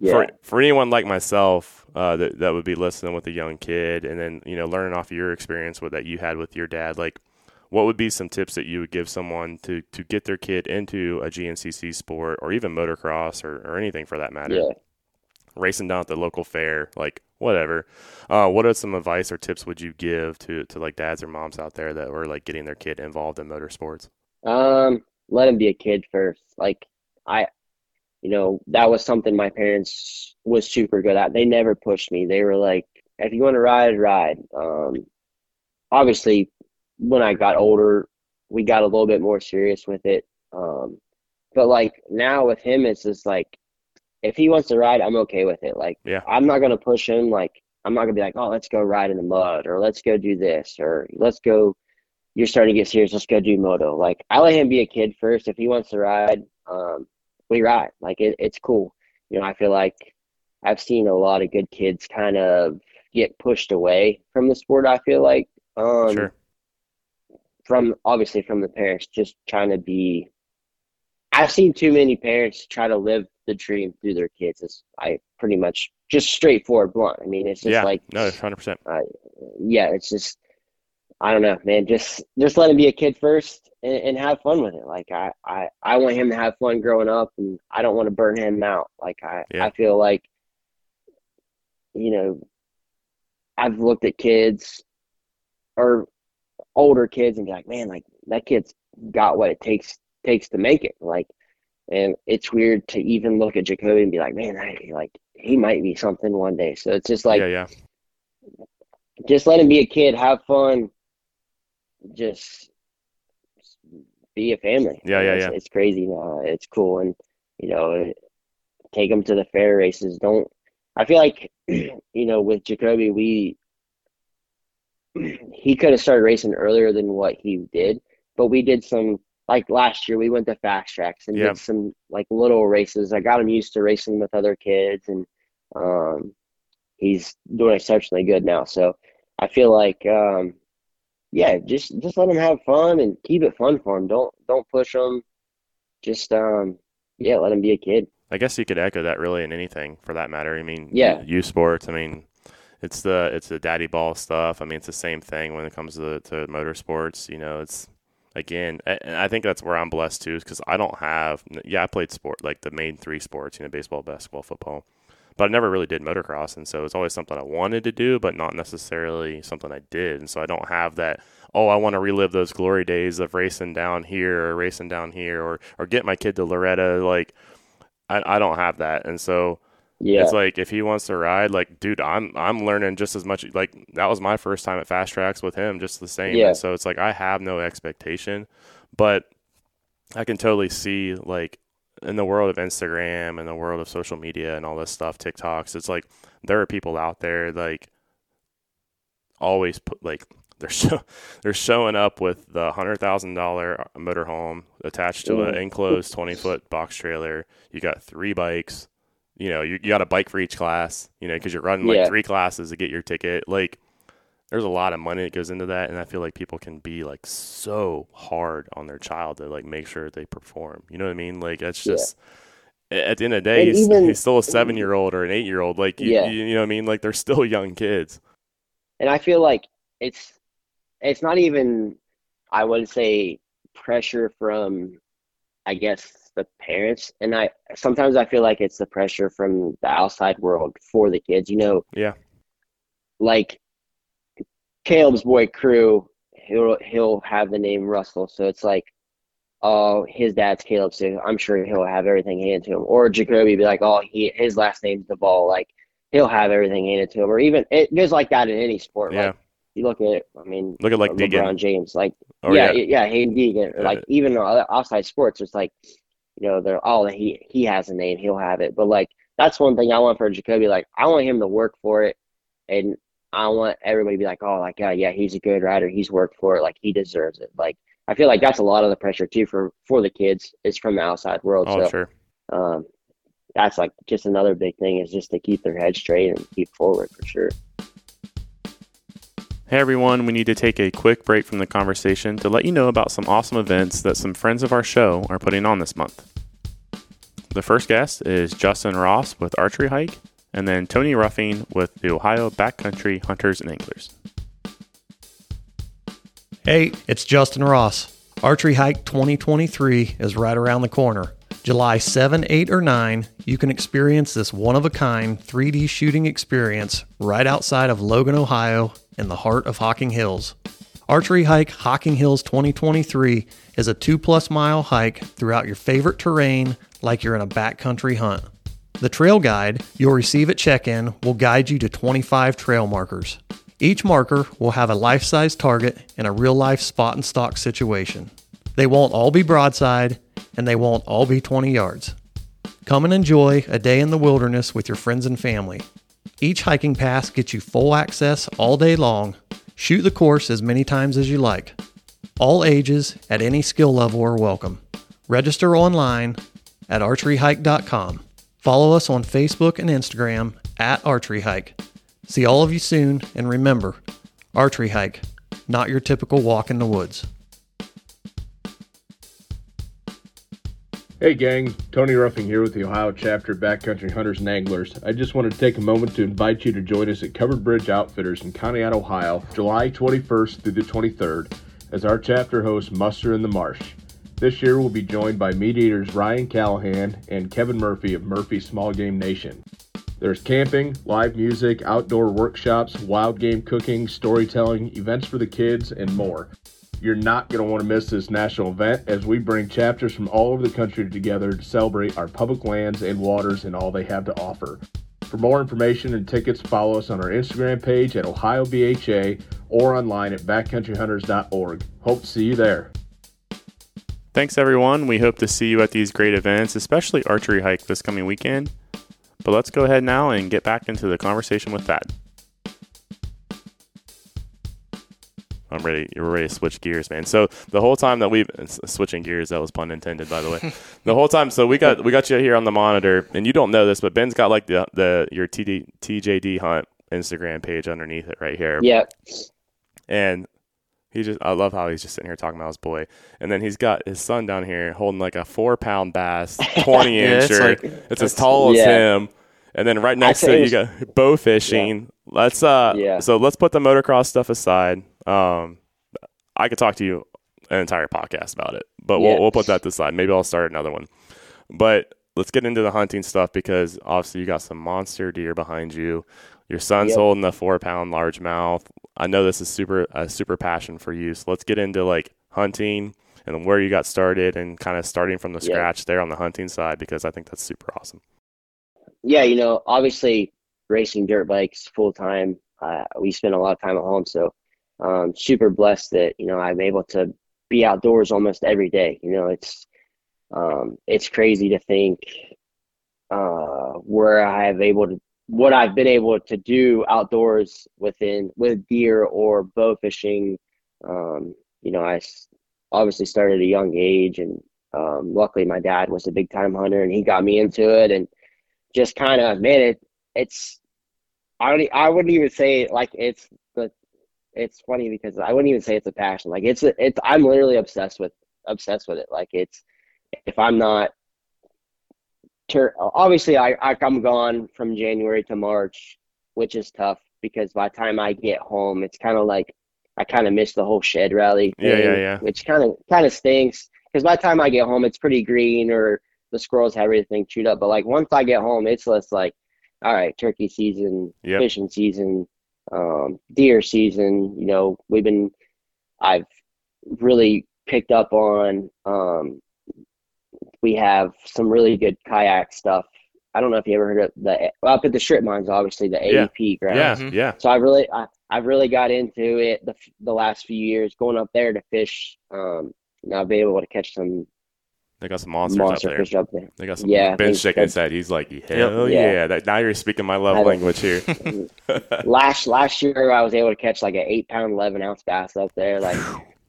yeah, for for anyone like myself uh, that that would be listening with a young kid, and then you know learning off your experience with that you had with your dad, like what would be some tips that you would give someone to to get their kid into a GNCC sport or even motocross or, or anything for that matter? yeah. Racing down at the local fair, like whatever. Uh, what are some advice or tips would you give to to like dads or moms out there that were like getting their kid involved in motorsports? Um, let him be a kid first. Like I, you know, that was something my parents was super good at. They never pushed me. They were like, if you want to ride, ride. Um, obviously, when I got older, we got a little bit more serious with it. Um, but like now with him, it's just like, if he wants to ride, I'm okay with it. Like, Yeah. I'm not gonna push him. Like, I'm not gonna be like, oh, let's go ride in the mud, or let's go do this, or let's go you're starting to get serious, let's go do moto. Like I let him be a kid first. If he wants to ride, um, we ride. Like it, it's cool. You know, I feel like I've seen a lot of good kids kind of get pushed away from the sport. I feel like, um, sure. from obviously from the parents just trying to be. I've seen too many parents try to live the dream through their kids. is I pretty much just straightforward, blunt. I mean, it's just Yeah. like No, hundred percent. yeah, it's just I don't know, man. Just just let him be a kid first and, and have fun with it. Like I, I I want him to have fun growing up, and I don't want to burn him out. Like I Yeah. I feel like you know I've looked at kids or older kids and be like, man, like that kid's got what it takes takes to make it. Like, and it's weird to even look at Jacoby and be like, man, I, like he might be something one day. So it's just like yeah, yeah. just let him be a kid, have fun, just be a family. Yeah, yeah, it's, yeah. It's crazy now. It's cool, and you know, take him to the fair races. Don't. I feel like, you know, with Jacoby, we he could have started racing earlier than what he did, but we did some like last year. We went to fast tracks and Yeah. did some like little races. I got him used to racing with other kids, and um, he's doing exceptionally good now. So I feel like, um, yeah, just just let him have fun and keep it fun for him. Don't don't push him. Just um, yeah, let him be a kid. I guess you could echo that really in anything for that matter. I mean, Yeah. youth sports. I mean, it's the it's the daddy ball stuff. I mean, it's the same thing when it comes to to motorsports. You know, it's again, and I think that's where I'm blessed too, because I don't have. Yeah, I played sport like the main three sports. You know, baseball, basketball, football. But I never really did motocross, and so it's always something I wanted to do, but not necessarily something I did. And so I don't have that. Oh, I want to relive those glory days of racing down here or racing down here, or or get my kid to Loretta. Like, I I don't have that, and so Yeah, it's like if he wants to ride, like, dude, I'm I'm learning just as much. Like that was my first time at fast tracks with him, just the same. Yeah. And so it's like I have no expectation, but I can totally see like in the world of Instagram and the world of social media and all this stuff, TikToks. It's like there are people out there like always put like they're show, they're showing up with the hundred thousand dollar motorhome attached to an Mhm. enclosed twenty foot box trailer. You got three bikes. You know, you, you got a bike for each class. You know, because you're running like Yeah. three classes to get your ticket. Like, there's a lot of money that goes into that, and I feel like people can be like so hard on their child to like make sure they perform. You know what I mean? Like that's Yeah. just at the end of the day, he's, even- he's still a seven year old or an eight year old. Like you, Yeah. you, you know what I mean? Like they're still young kids. and I feel like it's it's not even I wouldn't say pressure from I guess the parents and I sometimes I feel like it's the pressure from the outside world for the kids. You know, Yeah. like Kailub's boy crew, he'll he'll have the name Russell, so it's like, oh, his dad's Caleb, so I'm sure he'll have everything handed to him. Or Jacoby be like, oh, he his last name's Duvall, like he'll have everything handed to him. Or even it goes like that in any sport. Yeah. Like you look at it, I mean, Look at like LeBron Deegan. James, like Or yeah, yeah, yeah, Haiden Deegan, or, like Uh, even other outside sports, it's like, you know, they're all he he has a name, he'll have it. But like that's one thing I want for Jacoby. Like I want him to work for it, and I want everybody to be like, oh, like yeah, yeah, he's a good rider, he's worked for it, like he deserves it. Like I feel like that's a lot of the pressure too for for the kids is from the outside world. Oh, so sure. um, that's like just another big thing is just to keep their head straight and keep forward for sure. Hey everyone, we need to take a quick break from the conversation to let you know about some awesome events that some friends of our show are putting on this month. The first guest is Justin Ross with Archery Hike, and then Tony Ruffing with the Ohio Backcountry Hunters and Anglers. Hey, it's Justin Ross. Archery Hike 2023 is right around the corner. July 7, 8, or 9, you can experience this one of a kind 3D shooting experience right outside of Logan, Ohio, in the heart of Hocking Hills. Archery Hike Hocking Hills 2023 is a two plus mile hike throughout your favorite terrain like you're in a backcountry hunt. The trail guide you'll receive at check in will guide you to 25 trail markers. Each marker will have a life size target in a real life spot and stock situation. They won't all be broadside and they won't all be 20 yards. Come and enjoy a day in the wilderness with your friends and family. Each hiking pass gets you full access all day long. Shoot the course as many times as you like. All ages at any skill level are welcome. Register online at archeryhike.com. Follow us on Facebook and Instagram at archeryhike. See all of you soon, and remember Archery Hike, not your typical walk in the woods. Hey gang, Tony Ruffing here with the Ohio chapter Backcountry Hunters and Anglers. I just wanted to take a moment to invite you to join us at Covered Bridge Outfitters in Conneaut, Ohio, July 21st through the 23rd, as our chapter hosts Muster in the Marsh. This year we'll be joined by meat eaters Ryan Callaghan and Kevin Murphy of Murphy Small Game Nation. There's camping, live music, outdoor workshops, wild game cooking, storytelling, events for the kids, and more. You're not going to want to miss this national event as we bring chapters from all over the country together to celebrate our public lands and waters and all they have to offer. For more information and tickets, follow us on our Instagram page at Ohio BHA or online at backcountryhunters.org. Hope to see you there. Thanks everyone. We hope to see you at these great events, especially Archery Hike this coming weekend. But let's go ahead now and get back into the conversation with Thad. I'm ready. You're ready to switch gears, man. So the whole time that we've switching gears, that was pun intended, by the way. the whole time, so we got we got you here on the monitor, and you don't know this, but Ben's got like the the your TD, TJD Hunt Instagram page underneath it right here, Yeah, and he just I love how he's just sitting here talking about his boy, and then he's got his son down here holding like a four pound bass, twenty Yeah, it's like- it's as tall as Yeah. him, and then right next to it you got bow fishing. Let's uh, Yeah. so let's put the motocross stuff aside. Um, I could talk to you an entire podcast about it, but we'll we'll put that to the side. Maybe I'll start another one. But let's get into the hunting stuff because obviously you got some monster deer behind you. Your son's Yep. holding a four pound largemouth. I know this is super a super passion for you. So let's get into like hunting and where you got started and kind of starting from the Yeah. scratch there on the hunting side because I think that's super awesome. Yeah, you know, obviously racing dirt bikes full time. Uh, we spend a lot of time at home, so um, super blessed that you know I'm able to be outdoors almost every day. You know, it's um, it's crazy to think uh, where I have able to what I've been able to do outdoors within with deer or bow fishing. Um, you know, I obviously started at a young age, and um, luckily my dad was a big time hunter, and he got me into it, and just kind of man, it it's I don't I wouldn't even say like it's the it's funny because I wouldn't even say it's a passion. Like it's it's I'm literally obsessed with obsessed with it. Like it's if I'm not ter- obviously I, I I'm gone from January to March, which is tough because by the time I get home, it's kind of like I kind of miss the whole shed rally. Yeah, yeah, yeah. Which kind of kind of stinks because by the time I get home, it's pretty green or the squirrels have everything chewed up. But like once I get home, it's less like, all right, turkey season, Yep. fishing season, um, deer season. You know, we've been, I've really picked up on. Um, we have some really good kayak stuff. I don't know if you ever heard of the well, up at the strip mines, obviously the Yeah. AEP ground. Yeah, Mhm. yeah. So I really, I, I've really got into it the the last few years, going up there to fish. Um, and I've been able to catch some They got some monsters monster up there. up there. They got some. Yeah, I Ben think shaking his head. He's like, hell Yeah. yeah. That, now you're speaking my love language here. last last year I was able to catch like an eight pound, eleven ounce bass up there. Like,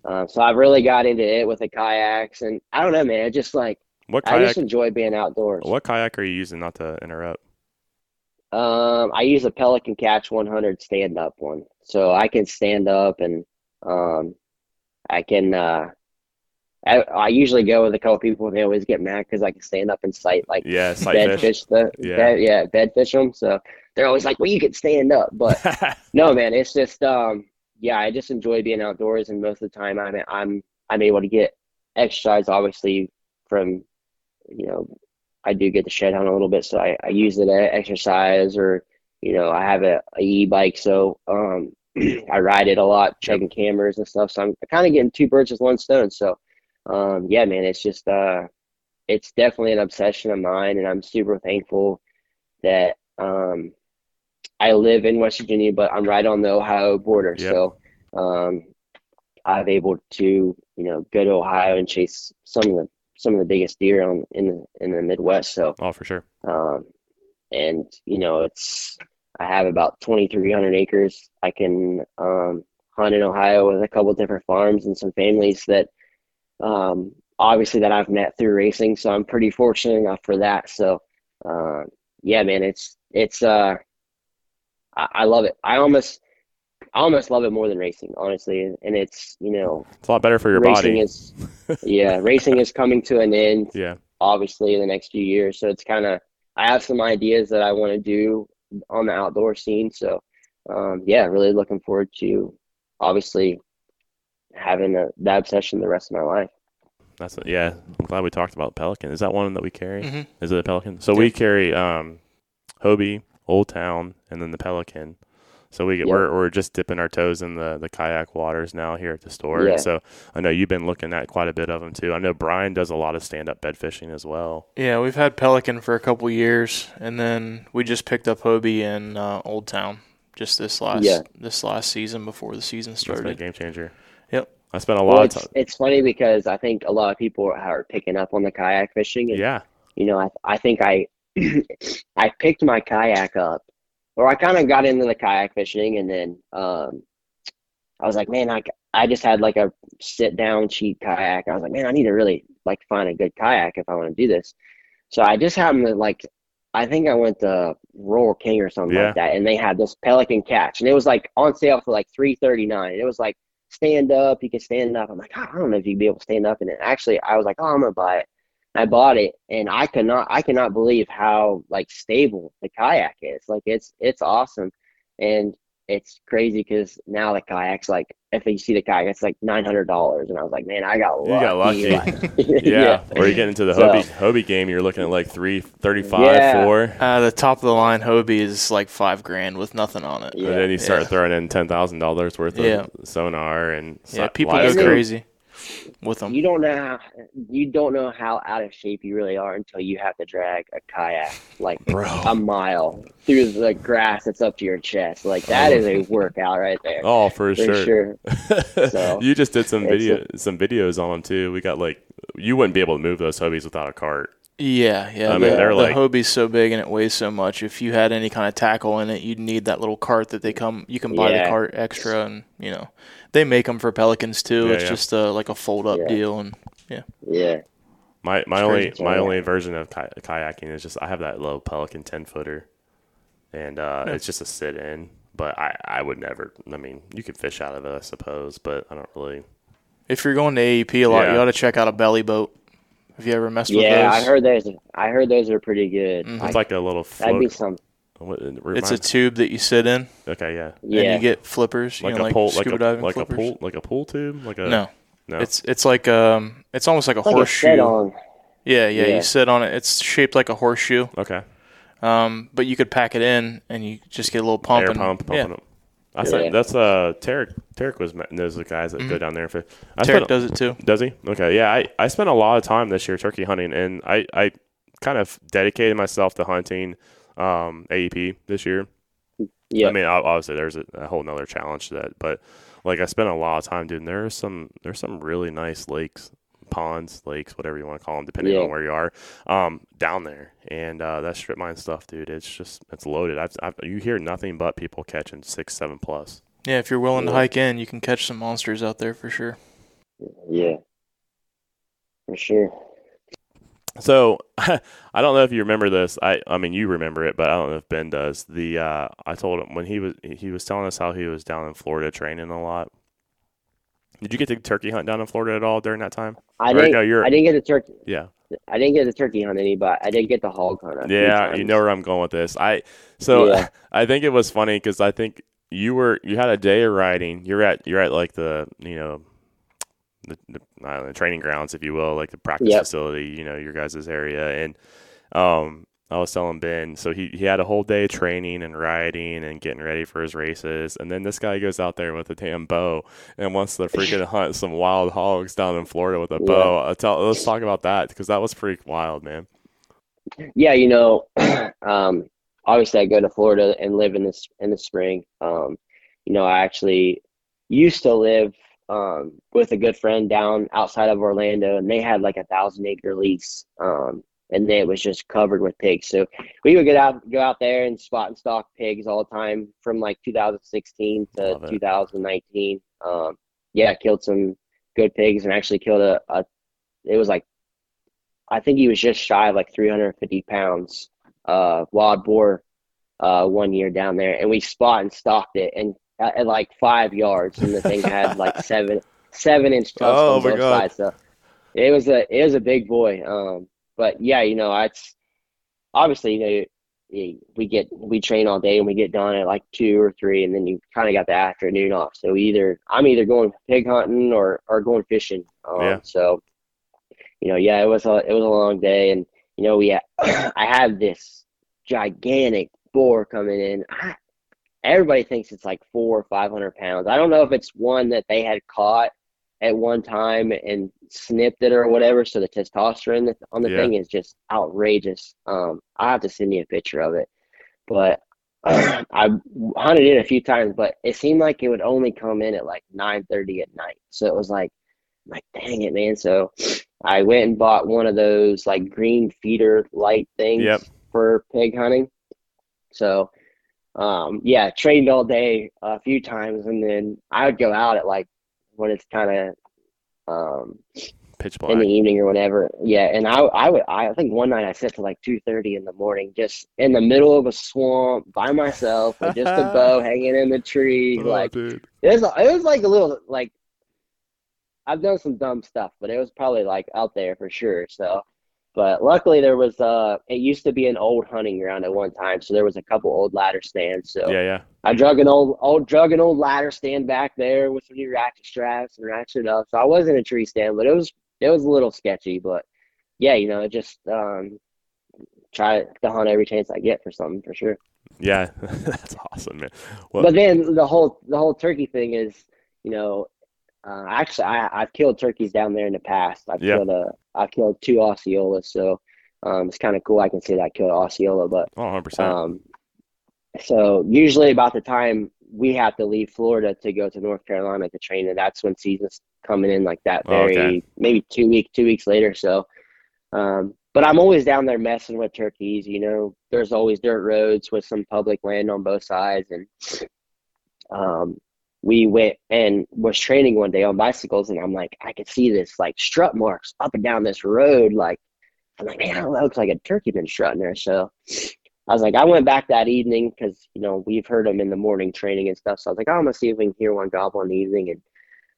um, so I've really got into it with the kayaks, and I don't know, man. It just like what I just enjoy being outdoors. What kayak are you using? Not to interrupt. Um, I use a Pelican Catch 100 stand up one, so I can stand up and um, I can. Uh, I, I usually go with a couple people, and they always get mad because I can stand up and sight like Yeah, sight bed fish. fish the Yeah. bed, yeah bed fish them. So they're always like, "Well, you can stand up," but no, man, it's just um, yeah, I just enjoy being outdoors, and most of the time I'm I'm I'm able to get exercise, obviously from you know I do get the shed hunt a little bit, so I, I use it to exercise, or you know I have a, a e bike, so um I ride it a lot, checking cameras and stuff. So I'm kind of getting two birds with one stone. So um yeah, man, it's just uh it's definitely an obsession of mine, and I'm super thankful that um I live in West Virginia, but I'm right on the Ohio border, Yep. so um I'm able to you know go to Ohio and chase some of the some of the biggest deer on in the in the Midwest. So oh, for sure. um, and you know it's I have about 2,300 acres. I can um, hunt in Ohio with a couple different farms and some families that um, obviously that I've met through racing. So I'm pretty fortunate enough for that. So uh, yeah, man, it's it's uh, I, I love it. I almost I almost love it more than racing, honestly. And it's you know It's a lot better for your racing body. is yeah racing is coming to an end yeah. obviously in the next few years. So it's kind of I have some ideas that I want to do on the outdoor scene. So um, yeah, really looking forward to obviously having a, that obsession the rest of my life. That's what, yeah. I'm glad we talked about Pelican. Is that one that we carry? Mhm. Is it a Pelican? So we carry um, Hobie, Old Town, and then the Pelican. So we get, Yeah. we're we're just dipping our toes in the, the kayak waters now here at the store. Yeah. So I know you've been looking at quite a bit of them too. I know Brian does a lot of stand up bed fishing as well. Yeah, we've had Pelican for a couple years, and then we just picked up Hobie in uh, Old Town just this last Yeah. this last season before the season That's been a started. game changer. I spent a lot it's, of time. it's funny because I think a lot of people are picking up on the kayak fishing. And, Yeah. You know, I I think I I picked my kayak up, or I kind of got into the kayak fishing, and then um, I was like, man, I I just had like a sit down cheap kayak. I was like, man, I need to really like find a good kayak if I want to do this. So I just happened to like, I think I went to Rural King or something Yeah. like that, and they had this Pelican catch, and it was like on sale for like three thirty nine. It was like stand up, you can stand up. I'm like, I don't know if you'd be able to stand up it. Actually, I was like, oh, I'm gonna buy it. I bought it, and I could not, I cannot believe how like stable the kayak is. Like it's it's awesome, and it's crazy because now the kayak's like, if you see the kayak, it's like nine hundred dollars, and I was like, man, I got You got lucky. lucky. Like, Yeah. Or you get into the So- Hobie Hobie game, you're looking at like three thirty five, Yeah. four. Uh, the top of the line Hobie is like five grand with nothing on it. Yeah. And then you start Yeah. throwing in ten thousand dollars worth of Yeah. sonar and Yeah, people go Isn't crazy with them. You don't know how you don't know how out of shape you really are until you have to drag a kayak like Bro. a mile through the grass that's up to your chest. Like that oh. is a workout right there. Oh, for, for sure. sure. So, you just did some it's video, some videos on them too. We got like, you wouldn't be able to move those Hobies without a cart. Yeah, yeah. I the, mean, they're the like- Hobie's so big and it weighs so much. If you had any kind of tackle in it, you'd need that little cart that they come. You can buy Yeah. the cart extra, and you know they make them for Pelicans too. Yeah, it's yeah. just a, like a fold up Yeah. deal, and Yeah. yeah. My my only crazy. my Yeah. only version of ki- kayaking is just I have that little Pelican ten footer, and uh, Yeah. it's just a sit in. but I, I would never. I mean, you could fish out of it, I suppose, but I don't really. If you're going to AEP a lot, Yeah. you ought to check out a belly boat. Have you ever messed with Yeah, those? I heard those. I heard those are pretty good. Mhm. It's like a little that'd be float. some. What- it It's a tube that you sit in, okay, yeah, Yeah, and you get flippers. You like know, a like pool, like a diving like a pool, like a pool tube, like a No, no. it's it's like um, it's almost like a like horseshoe. set on. Yeah, yeah, Yeah. You sit on it. It's shaped like a horseshoe. okay. Um, but you could pack it in, and you just get a little pump. Air and, pump, yeah, pumping it. I said Yeah. that's uh Tarek. Tarek was knows the guys that go down there. For I Tarek spent- does it too. Does he? Okay, yeah. I, I spent a lot of time this year turkey hunting, and I, I kind of dedicated myself to hunting um, AEP this year. Yeah, I mean, obviously there's a, a whole nother challenge to that, but like I spent a lot of time, doing. And there's some there's some really nice lakes, ponds, lakes, whatever you want to call them, depending Yeah. on where you are, um, down there. And uh, that strip mine stuff, dude, it's just it's loaded. I've, I've you hear nothing but people catching six, seven plus. Yeah, if you're willing to hike in, you can catch some monsters out there for sure. yeah, for sure. So I don't know if you remember this. I I mean you remember it, but I don't know if Ben does. The uh, I told him when he was he was telling us how he was down in Florida training a lot. Did you get to turkey hunt down in Florida at all during that time? I Or, didn't. no, you're- I didn't get the turkey. Yeah, I didn't get the turkey hunt any, but I did get the hog hunt. yeah. You know where I'm going with this. I so Yeah. I think it was funny because I think you were you had a day of riding. You're at you're at like the you know the, the, don't training grounds, if you will, like the practice Yep. facility, you know, your guys' area. And um, I was telling Ben, so he, he had a whole day of training and riding and getting ready for his races. And then this guy goes out there with a damn bow and wants to freaking hunt some wild hogs down in Florida with a Yeah. bow. i tell, let's talk about that because that was pretty wild, man. Yeah, you know, um, obviously I go to Florida and live in this in the spring. Um, you know, I actually used to live um, with a good friend down outside of Orlando, and they had like a thousand acre lease, um, and it was just covered with pigs. So we would get out, go out there and spot and stalk pigs all the time from like 2016 to 2019. Um, yeah, killed some good pigs and actually killed a, a it was like I think he was just shy of like 350 pounds uh, wild boar uh, one year down there, and we spot and stalked it, and at, like five yards, and the thing had like seven seven inch tufts Oh, on both God. sides. So it was a it was a big boy. Um, but yeah, you know, it's obviously you know we get we train all day and we get done at like two or three, and then you kind of got the afternoon off. So either I'm either going pig hunting or or going fishing. Um, Yeah. So you know, yeah, it was a it was a long day, and you know, we I have this gigantic boar coming in. I, everybody thinks it's like four or five hundred pounds. I don't know if it's one that they had caught at one time and snipped it or whatever. So the testosterone on the Yeah. thing is just outrageous. Um, I have to send you a picture of it, but I hunted it a few times, but it seemed like it would only come in at like nine thirty at night. So it was like, like dang it, man. So I went and bought one of those like green feeder light things Yep. for pig hunting. So, um, yeah, trained all day a few times, and then I would go out at like when it's kind of um, Pitch black in the evening or whatever. Yeah, and I I would I think one night I set to like two thirty in the morning, just in the middle of a swamp by myself with just a bow hanging in the tree. Oh, like dude. it was it was like a little like I've done some dumb stuff, but it was probably like out there for sure. So, but luckily there was uh it used to be an old hunting ground at one time, so there was a couple old ladder stands. So Yeah, yeah. I drug an old old drug an old ladder stand back there with some new ratchet straps and ratchet up. So I wasn't a tree stand, but it was it was a little sketchy. But yeah, you know, I just um try to hunt every chance I get for something for sure. Yeah, that's awesome, man. Well, But then the whole the whole turkey thing is, you know, uh, actually I I've killed turkeys down there in the past. I've Yeah. killed a I've killed two Osceolas, so um, it's kind of cool. I can say that I killed Osceola, but oh, 100%. um, so usually about the time we have to leave Florida to go to North Carolina to train, and that's when season's coming in like that Oh, very okay. maybe two week two weeks later. So, um, but I'm always down there messing with turkeys. You know, there's always dirt roads with some public land on both sides, and um, we went and was training one day on bicycles, and I'm like, I could see this like strut marks up and down this road, like. I'm like, man, that looks like a turkey been strutting there. So I was like, I went back that evening because you know we've heard them in the morning training and stuff. So I was like, oh, I'm gonna see if we can hear one gobble in the evening. And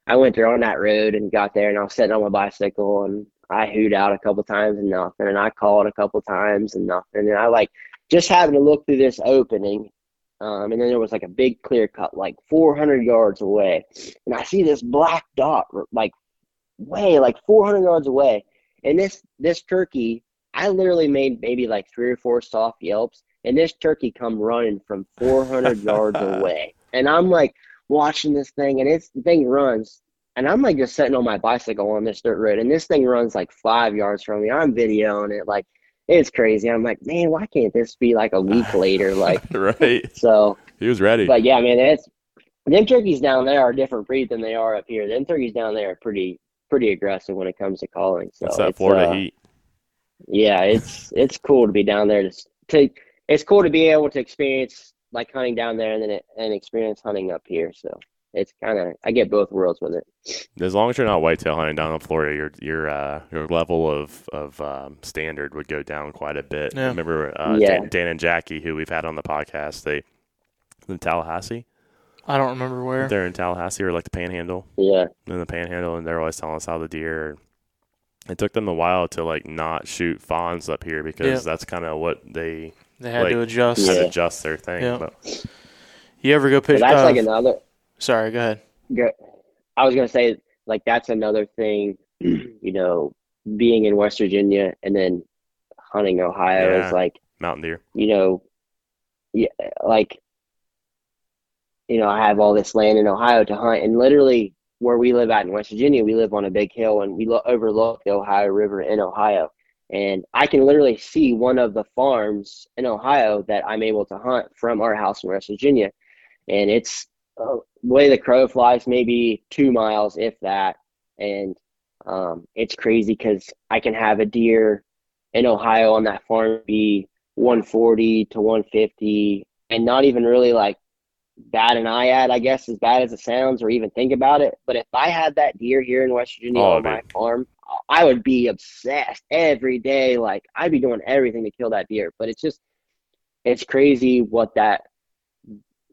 I went there on that road and got there, and I was sitting on my bicycle, and I hooed out a couple times and nothing, and I called a couple times and nothing, and I like just happened to look through this opening, um, and then there was like a big clear cut like 400 yards away, and I see this black dot like way like 400 yards away, and this this turkey I literally made maybe like three or four soft yelps, and this turkey come running from 400 yards away, and I'm like watching this thing, and it's the thing runs, and I'm like just sitting on my bicycle on this dirt road, and this thing runs like five yards from me. I'm videoing it, like it's crazy. I'm like, man, why can't this be like a week later? Like, right. So he was ready. But yeah, man, it's them turkeys down there are a different breed than they are up here. Them turkeys down there are pretty pretty aggressive when it comes to calling. So it's that Florida uh, heat yeah, it's it's cool to be down there to, to it's cool to be able to experience like hunting down there and then it, and experience hunting up here. So it's kind of I get both worlds with it. As long as you're not whitetail hunting down in Florida, your your uh, your level of of um, standard would go down quite a bit. Yeah. Remember uh, yeah. Dan, Dan, and Jackie, who we've had on the podcast, they in Tallahassee. I don't remember where they're in Tallahassee or like the Panhandle. Yeah, in the Panhandle, and they're always telling us how the deer it took them a while to like not shoot fawns up here because that's kind of what they they had like, to adjust had to adjust their thing. Yeah. But. You ever go pitch? But that's uh, like another. Sorry, go ahead. I was gonna say like that's another thing. You know, being in West Virginia and then hunting Ohio yeah. is like mountain deer. You know, yeah, like you know, I have all this land in Ohio to hunt, and literally where we live at in West Virginia, we live on a big hill and we lo- overlook the Ohio River in Ohio. And I can literally see one of the farms in Ohio that I'm able to hunt from our house in West Virginia. And it's uh, way the crow flies, maybe two miles, if that. And um, it's crazy because I can have a deer in Ohio on that farm be 140 to 150 and not even really like bad an eye at, I guess, as bad as it sounds, or even think about it. But if I had that deer here in West Virginia oh, on man. my farm, I would be obsessed every day. Like I'd be doing everything to kill that deer. But it's just, it's crazy what that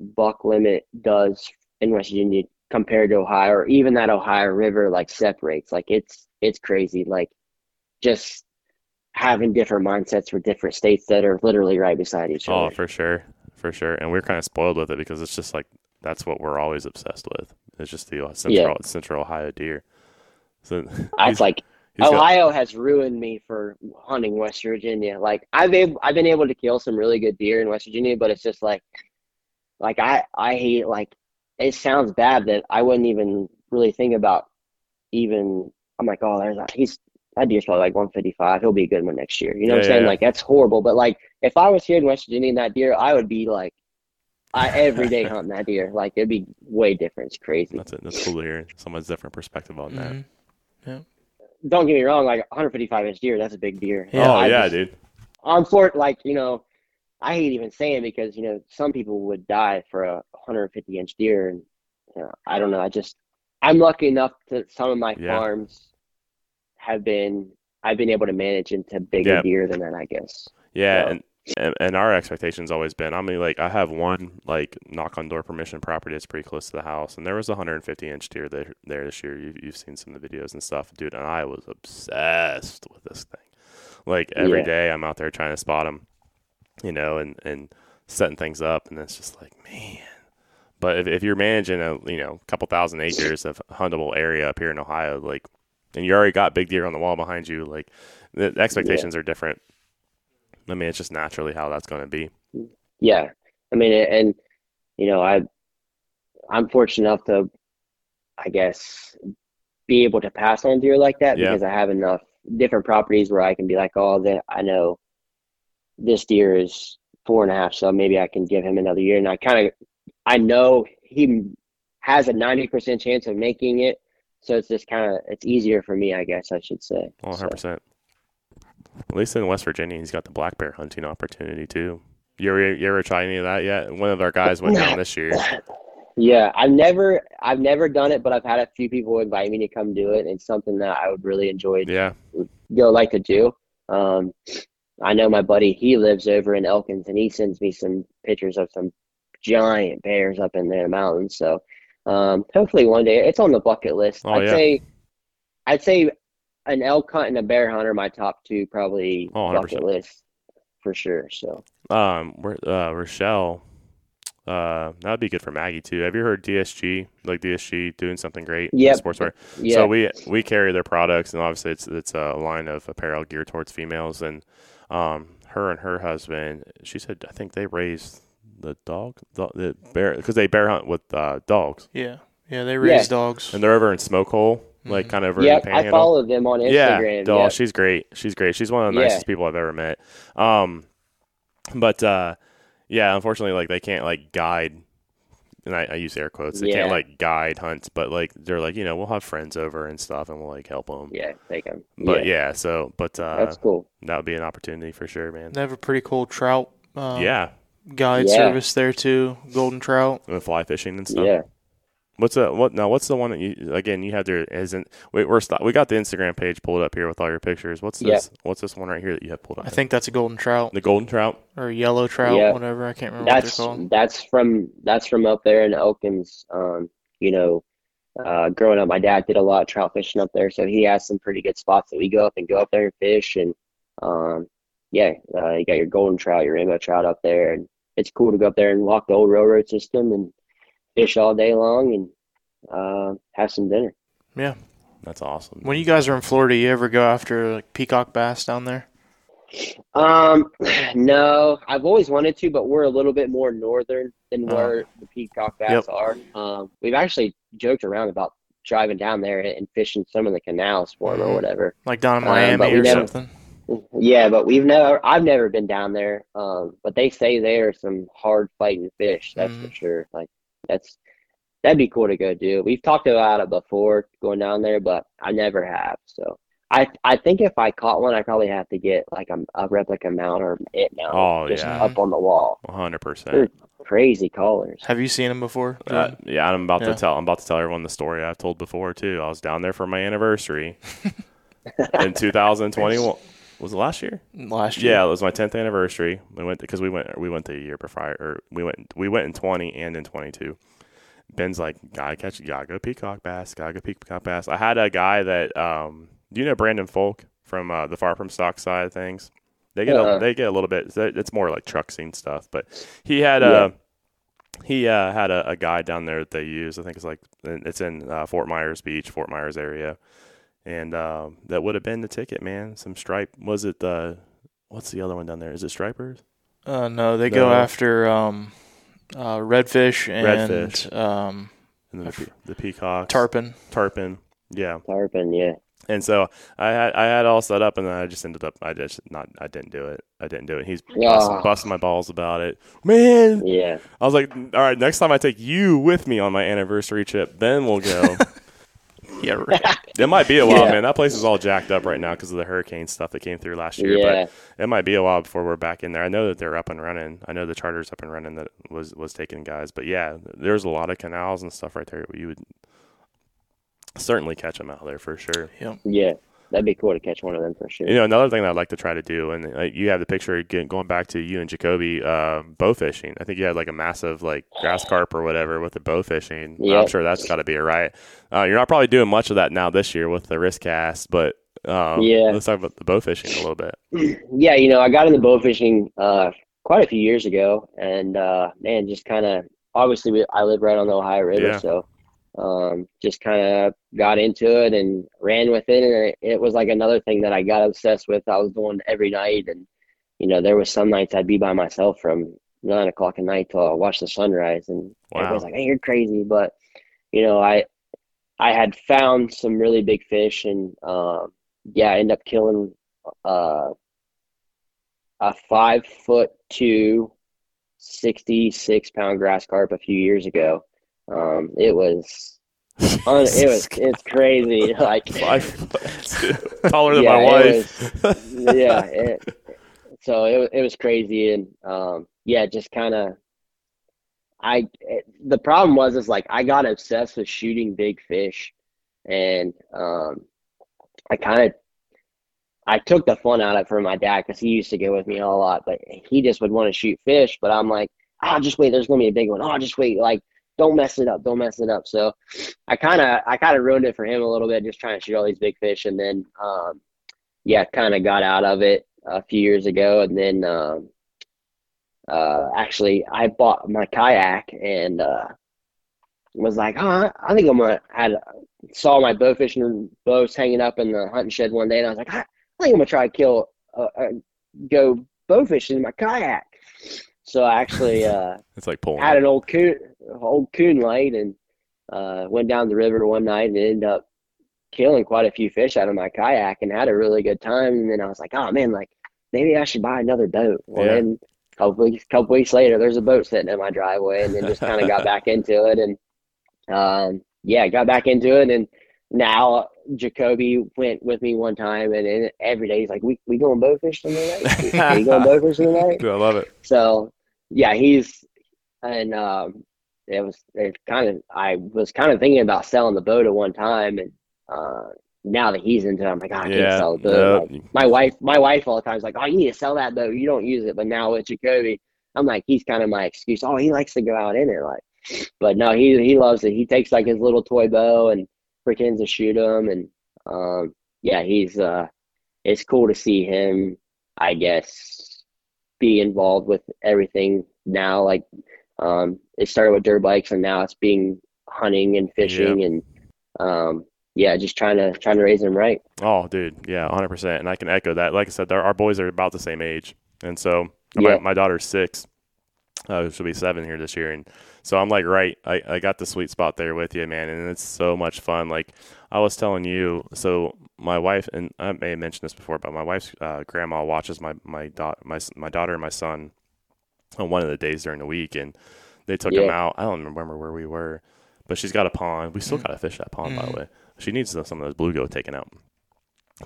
buck limit does in West Virginia compared to Ohio, or even that Ohio River like separates. Like it's it's crazy. Like just having different mindsets for different states that are literally right beside each oh, other. Oh, for sure for sure. And we're kind of spoiled with it because it's just like that's what we're always obsessed with. It's just the uh, central yeah. central Ohio deer. So it's like Ohio got, has ruined me for hunting West Virginia. Like I've able, I've been able to kill some really good deer in West Virginia, but it's just like like I I hate like it sounds bad that I wouldn't even really think about even I'm like oh there's a, he's that deer's probably like 155. He'll be a good one next year. You know yeah, what I'm saying? Yeah. Like that's horrible. But like if I was here in West Virginia and that deer, I would be like, I every day hunting that deer. Like it'd be way different. It's crazy. That's it. That's cool to hear someone's different perspective on mm-hmm. that. Yeah. Don't get me wrong. Like 155 inch deer, that's a big deer. Yeah. Oh yeah, just, dude. On for like you know, I hate even saying because you know some people would die for a 150 inch deer, and you know, I don't know. I just I'm lucky enough that some of my yeah. farms have been I've been able to manage into bigger yeah. deer than that, I guess. Yeah, so. and, and and our expectations always been. I mean, like I have one like knock on door permission property that's pretty close to the house, and there was a 150 inch deer there, there this year. You, you've seen some of the videos and stuff, dude. And I was obsessed with this thing. Like every yeah. day, I'm out there trying to spot them, you know, and and setting things up, and it's just like, man. But if, if you're managing a you know couple thousand acres of huntable area up here in Ohio, like and you already got big deer on the wall behind you, like the expectations yeah. are different. I mean, it's just naturally how that's going to be. Yeah, I mean, and you know, I I'm fortunate enough to, I guess, be able to pass on deer like that yeah. because I have enough different properties where I can be like, oh, that I know this deer is four and a half, so maybe I can give him another year. And I kind of, I know he has a ninety percent chance of making it so it's just kind of it's easier for me, I guess I should say. 100. percent At least in West Virginia, he's got the black bear hunting opportunity too. You ever you ever try any of that yet? One of our guys went down this year. Yeah, I've never I've never done it, but I've had a few people invite me to come do it. It's something that I would really enjoy. Yeah, go like to do. Um, I know my buddy, he lives over in Elkins and he sends me some pictures of some giant bears up in the mountains. So um, hopefully one day it's on the bucket list. Oh, I'd yeah. say I'd say an elk hunt and a bear hunt are my top two probably Oh, bucket list for sure. So Um, uh, Rochelle, uh, that would be good for Maggie too. Have you heard DSG? Like DSG doing something great Yeah, sportswear. yeah, So we we carry their products, and obviously it's it's a line of apparel geared towards females. And um, her and her husband, she said, I think they raised the dog, the, the bear, because they bear hunt with uh, dogs, Yeah. Yeah, they raise dogs. and they're over in Smoke Hole, like Mhm. kind of over yep, in the I Panhandle. follow them on Instagram. Yeah, Instagram. doll, yep. she's great. She's great. She's one of the Yeah. nicest people I've ever met. Um, but uh, yeah, unfortunately, like they can't like guide, and I, I use air quotes. They can't like guide hunts, but like they're like you know we'll have friends over and stuff, and we'll like help them. Yeah, take them. But yeah, so but uh, that's cool. that would be an opportunity for sure, man. They have a pretty cool trout uh, yeah, guide Yeah. service there too. Golden trout. and fly fishing and stuff. Yeah. What's the what? Now, what's the one that you again? You have there isn't. Wait, we're st- we got the Instagram page pulled up here with all your pictures. What's Yeah. this? What's this one right here that you have pulled up? I think that's a golden trout the golden trout. or yellow trout, Yeah. whatever. I can't remember what That's they're called. that's from that's from up there in Elkins. Um, you know, uh, growing up, my dad did a lot of trout fishing up there, so he has some pretty good spots that we go up and go up there and fish. And um, yeah, uh, you got your golden trout, your rainbow trout up there, and it's cool to go up there and walk the old railroad system and fish all day long and uh, have some dinner. Yeah. That's awesome. When you guys are in Florida, you ever go after like peacock bass down there? Um, no, I've always wanted to, but we're a little bit more northern than Oh. where the peacock bass Yep. are. Um, we've actually joked around about driving down there and fishing some of the canals for them or whatever. Like down in but Miami we or never- something? Yeah, but we've never, I've never been down there. Um, but they say they are some hard fighting fish, that's for Mhm. sure. Like that's that'd be cool to go do. We've talked about it before going down there, but I never have. So I I think if I caught one, I probably have to get like a, a replica mount or it mount Oh, just yeah. up on the wall. One hundred They're percent. crazy colors. Have you seen them before? Uh, yeah, I'm about Yeah. to tell. I'm about to tell everyone the story I've told before too. I was down there for my anniversary in 2021. Was it last year? Last year. Yeah, it was my 10th anniversary. We went because we went we went the year before, or we went we went in 20 and in 22. Ben's like, gotta catch, gotta go peacock bass, gotta go peacock bass. I had a guy that, um, do you know Brandon Folk from uh, the Far From Stock side of things? They get Uh-uh. a, they get a little bit. It's more like truck scene stuff, but he had Yeah. a he uh, had a, a guy down there that they use. I think it's like it's in uh, Fort Myers Beach, Fort Myers area, and um, that would have been the ticket, man. Some stripe. Was it the what's the other one down there? Is it stripers? Uh, no, they go after um, uh, redfish and Redfish. um, And the, I f- the peacocks, tarpon. tarpon. Yeah, Tarpon, yeah. and so I had I had all set up, and then I just ended up I just not I didn't do it. I didn't do it. He's Yeah. busting, busting my balls about it, man. Yeah. I was like, all right, next time I take you with me on my anniversary trip, then we'll go. Yeah, right. it might be a while, Yeah. man. That place is all jacked up right now because of the hurricane stuff that came through last year. Yeah. But it might be a while before we're back in there. I know that they're up and running. I know the charter's up and running that was was taking guys. But yeah, there's a lot of canals and stuff right there. You would certainly catch them out there for sure. Yeah. That'd be cool to catch one of them for sure. You know, another thing that I'd like to try to do, and uh, you have the picture again, going back to you and Jacoby uh, bow fishing. I think you had like a massive like grass carp or whatever with the bow fishing. I'm sure that's got to be a riot. Uh, you're not probably doing much of that now this year with the wrist cast, but um, Yeah. let's talk about the bow fishing a little bit. Yeah, you know, I got into bow fishing uh, quite a few years ago, and uh, man, just kind of obviously we, I live right on the Ohio River, Yeah. so um, just kind of got into it and ran with it, and it, it was like another thing that I got obsessed with. I was doing every night, and you know, there was some nights I'd be by myself from nine o'clock at night till I watched the sunrise, and Wow. everybody's like, "Hey, you're crazy," but you know, I I had found some really big fish, and um, yeah, I ended up killing. Uh, a five foot two, 66 pound grass carp a few years ago. Um, it was, un- it was, it's crazy. Like, Five foot taller than Yeah, my it wife. yeah, it, so it, it was crazy. And, um, yeah, just kind of, I, it, the problem was, is like, I got obsessed with shooting big fish and, um, I kind of, I took the fun out of it for my dad because he used to go with me a lot, but he just would want to shoot fish. But I'm like, oh, just wait, there's gonna be a big one. Oh, just wait, like don't mess it up, don't mess it up. So I kind of I kind of ruined it for him a little bit, just trying to shoot all these big fish, and then um, yeah, kind of got out of it a few years ago, and then um, uh, actually I bought my kayak and uh, was like, oh, I think I'm gonna. had saw my bow fishing bows hanging up in the hunting shed one day, and I was like, I, I think I'm gonna try to kill, uh, uh, go bow fishing in my kayak. So I actually uh, it's like pulling. Had an old coon, old coon light, and uh, went down the river one night and ended up killing quite a few fish out of my kayak and had a really good time. And then I was like, oh man, like maybe I should buy another boat. Well, yeah. then a couple weeks, couple weeks later, there's a boat sitting in my driveway, and then just kind of got back into it, and um, yeah, got back into it, and now Jacoby went with me one time, and, and every day he's like, "We we going bow fishing tonight? we going bow fishing tonight?" I love it. So yeah, he's and um, it was it kind of I was kind of thinking about selling the boat at one time, and uh, now that he's into it, I'm like, oh, I can't sell the boat. Like, my wife, my wife all the time is like, oh, you need to sell that boat. You don't use it, but now with Jacoby, I'm like, he's kind of my excuse. Oh, he likes to go out in it, like, but no, he he loves it. He takes like his little toy bow and pretends to shoot them, and um, yeah, he's uh, it's cool to see him. I guess be involved with everything now. Like um, it started with dirt bikes, and now it's being hunting and fishing, and um, yeah, just trying to trying to raise them right. Oh, dude, yeah, hundred percent. And I can echo that. Like I said, our boys are about the same age, and so yeah. my, my daughter's six. Uh, she'll be seven here this year, and so I'm like, right, I, I got the sweet spot there with you, man, and it's so much fun. Like I was telling you, so my wife and I may have mentioned this before, but my wife's uh, grandma watches my my, da- my my daughter and my son on one of the days during the week, and they took yeah. him out. I don't remember where we were, but she's got a pond. We still mm. got to fish that pond, mm. by the mm. way. She needs some of those bluegill taken out.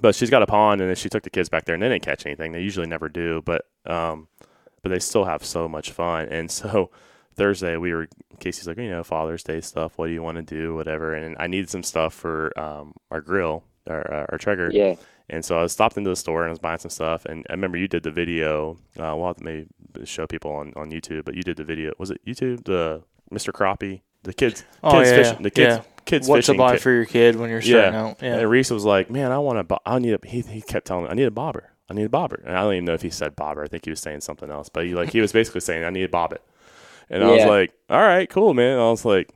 But she's got a pond, and then she took the kids back there, and they didn't catch anything. They usually never do, but um, but they still have so much fun. And so Thursday we were Casey's like, you know, Father's Day stuff. What do you want to do? Whatever. And I needed some stuff for um, our grill, our, uh, our Traeger. Yeah. And so I stopped into the store and I was buying some stuff. And I remember you did the video. Uh, we'll have to maybe show people on, on YouTube, but you did the video. Was it YouTube? The Mr. Crappie, the kids, oh, kids yeah, fishing, the kids, yeah. kids what fishing. to buy kid. for your kid when you're starting yeah. out. Yeah. And Reese was like, man, I want to, I need a, he, he kept telling me, I need a bobber. I need a bobber. And I don't even know if he said bobber. I think he was saying something else, but he like, he was basically saying, I need a bobbit. And I was like, all right, cool, man. I was like,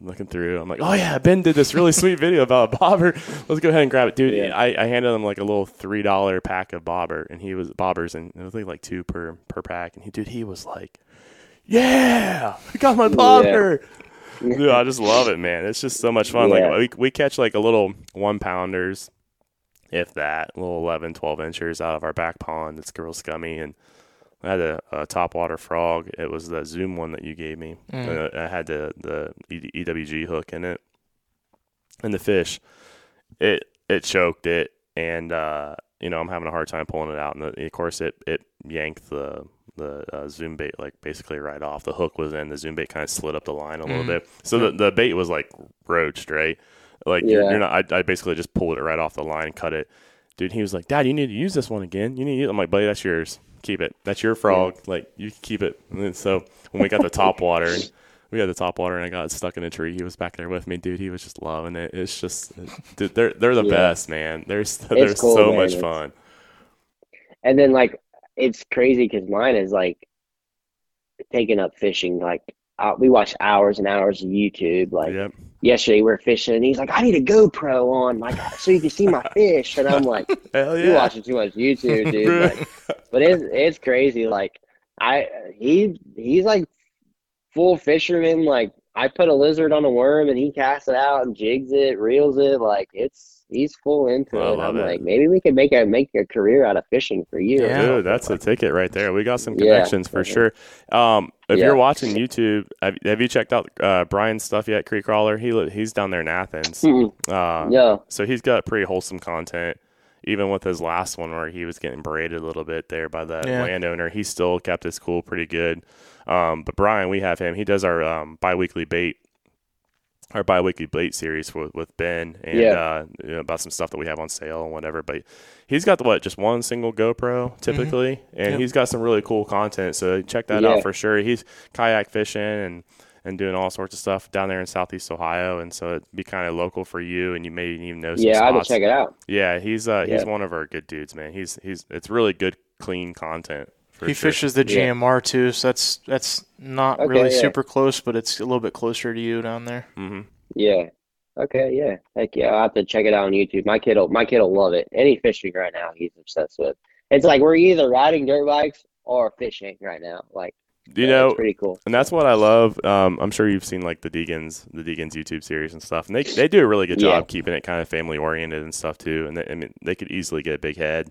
looking through. I'm like, oh yeah, Ben did this really sweet video about a bobber. Let's go ahead and grab it, dude. Yeah. I, I handed him like a little three dollar pack of bobber, and he was bobbers, and it was like, like two per per pack. And he, dude, he was like, yeah, I got my bobber. Yeah. dude, I just love it, man. It's just so much fun. Yeah. Like we we catch like a little one pounders, if that, little 11, 12 inches out of our back pond. It's real scummy and I had a, a top water frog. It was the Zoom one that you gave me. Mm. Uh, I had the the EWG hook in it, and the fish, it it choked it, and uh, you know I'm having a hard time pulling it out. And the, of course it it yanked the the uh, zoom bait like basically right off. The hook was in. The zoom bait kind of slid up the line a little mm. bit. So the the bait was like roached, right? Like yeah. you're, you're, not. I, I basically just pulled it right off the line, cut it. Dude, he was like, "Dad, you need to use this one again. You need." To use I'm like, "Buddy, that's yours." keep it. That's your frog. Like you keep it. And so when we got the top water, we had the top water, and I got stuck in a tree. He was back there with me, dude. He was just loving it. It's just, dude, they're they're the yeah. best, man. They're they're cool, so man. much it's, fun. And then like it's crazy because mine is like taking up fishing. Like we watch hours and hours of YouTube. Like yep. Yesterday we were fishing, and he's like, "I need a GoPro on, my God, so you can see my fish." And I'm like, Hell yeah. "You're watching too much YouTube, dude." like, but it's it's crazy. Like I he he's like full fisherman. Like I put a lizard on a worm, and he casts it out and jigs it, reels it. Like it's he's full into it. I'm it. like, maybe we could make a make a career out of fishing for you. Yeah, dude, that's a ticket right there. We got some connections yeah, for sure. Um, if yeah. you're watching YouTube, have, have you checked out uh, Brian's stuff yet? Creek Crawler. He he's down there in Athens. Uh, yeah. So he's got pretty wholesome content. Even with his last one where he was getting berated a little bit there by the yeah. landowner, he still kept his cool pretty good. Um, but Brian, we have him. He does our um, biweekly bait our biweekly bait series with, with Ben and Yeah. uh, you know, about some stuff that we have on sale and whatever. But he's got the what just one single GoPro typically, and Yep. he's got some really cool content. So check that Yeah. out for sure. He's kayak fishing and and doing all sorts of stuff down there in Southeast Ohio, and so it'd be kind of local for you, and you may even know some Yeah, I had to spots. check it out. Yeah, he's uh he's one of our good dudes, man. He's he's it's really good, clean content. For he sure. fishes the Yeah. GMR too, so that's that's not Okay, really yeah. super close, but it's a little bit closer to you down there. hmm Yeah. Okay, yeah. Heck yeah, I'll have to check it out on YouTube. My kid'll my kid'll love it. Any fishing right now he's obsessed with. It's like we're either riding dirt bikes or fishing right now. Like You yeah, know, it's pretty cool. and that's what I love. Um, I'm sure you've seen like the Deegans, the Deegans YouTube series and stuff, and they they do a really good Yeah. job keeping it kind of family oriented and stuff too. And they, I mean, they could easily get a big head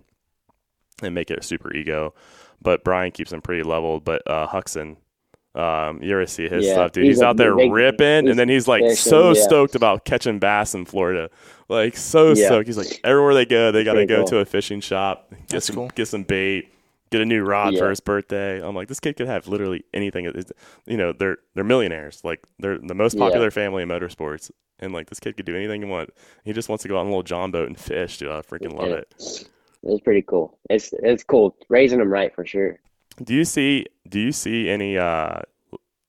and make it a super ego, but Brian keeps him pretty leveled. But uh, Hudson, um, you ever see his Yeah, stuff, dude? he's He's, out there big- ripping, and then he's like fishing, so yeah. stoked about catching bass in Florida, like so Yeah. stoked. He's like everywhere they go, they got to go cool. to a fishing shop, get That's some cool. get some bait, get a new rod Yeah. for his birthday. I'm like, this kid could have literally anything. It's- You know, they're they're millionaires. Like they're the most Yeah. popular family in motorsports, and like this kid could do anything he want. He just wants to go out on a little John boat and fish, dude. I freaking love Yeah. It. It's pretty cool. It's it's cool raising them right for sure. Do you see Do you see any uh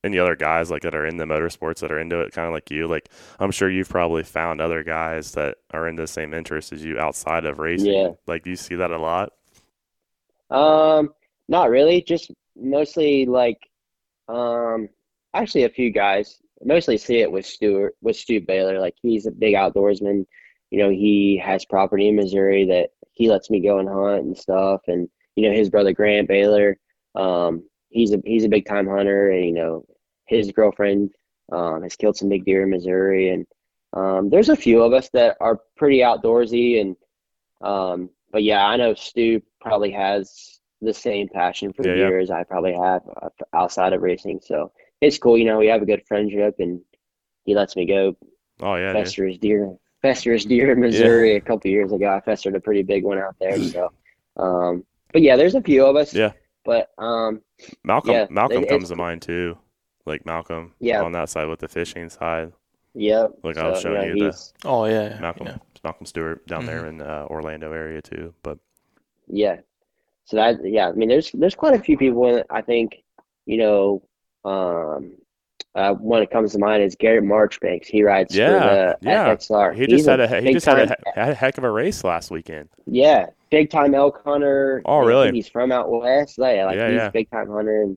any other guys like that are in the motorsports that are into it, kind of like you? Like I'm sure you've probably found other guys that are into the same interest as you outside of racing. Yeah. Like, do you see that a lot? Um, not really. Just mostly like, um, actually a few guys. Mostly see it with Stuart, with Stu Baylor. Like he's a big outdoorsman. You know, he has property in Missouri that he lets me go and hunt and stuff. And you know, his brother Grant Baylor, um, he's a he's a big time hunter, and you know, his girlfriend um, has killed some big deer in Missouri. And um, there's a few of us that are pretty outdoorsy and um, but yeah, I know Stu probably has the same passion for Yeah, yeah. deer as I probably have uh, outside of racing. So it's cool. You know, we have a good friendship, and he lets me go Oh yeah, fester his deer, fester his deer in Missouri a couple years ago. I festered a pretty big one out there. So, um, but yeah, there's a few of us. Yeah. But um, Malcolm Yeah, Malcolm it- comes to mind too. Like Malcolm Yeah. on that side with the fishing side. yeah. Like I was so, showing yeah, you the Oh yeah, yeah, Malcolm yeah. Malcolm Stewart down there in uh, Orlando area too. But Yeah. So that yeah, I mean there's there's quite a few people in I think, you know, um uh one that comes to mind is Garrett Marchbanks. He rides Yeah, for the yeah. FXR. he He's just had a he just had a, a heck of a race last weekend. yeah, big time elk hunter. Oh, really? he's from out west. Yeah, like Yeah, he's yeah. a big time hunter and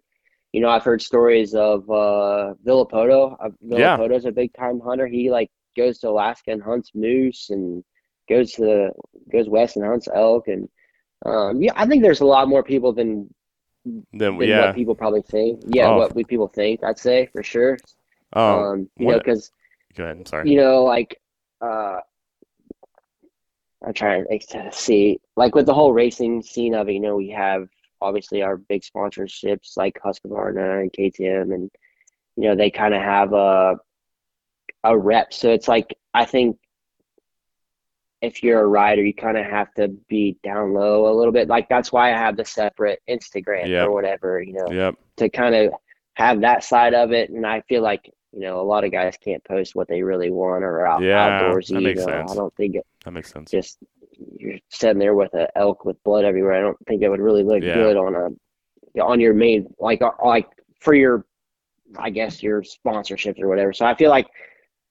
you know, I've heard stories of uh Villopoto. Uh, Yeah. Villopoto's a big time hunter. He like goes to Alaska and hunts moose and goes to goes west and hunts elk and um yeah, I think there's a lot more people than Then than yeah, what people probably think. Yeah, Oh. what we people think, I'd say for sure. um, um, you know, because go ahead. I'm sorry. you know, like, uh, I'm trying to see, like, with the whole racing scene of it. You know, we have obviously our big sponsorships like Husqvarna and KTM, and you know, they kind of have a a rep. So it's like I think if you're a rider, you kind of have to be down low a little bit. Like that's why I have the separate Instagram Yep. or whatever. You know, Yep. to kind of have that side of it. And I feel like, you know, a lot of guys can't post what they really want or out, Yeah, outdoorsy. that makes you know, sense. I don't think it That makes sense. just you're sitting there with an elk with blood everywhere. I don't think it would really look Yeah. good on a on your main like uh, like for your I guess your sponsorships or whatever. So I feel like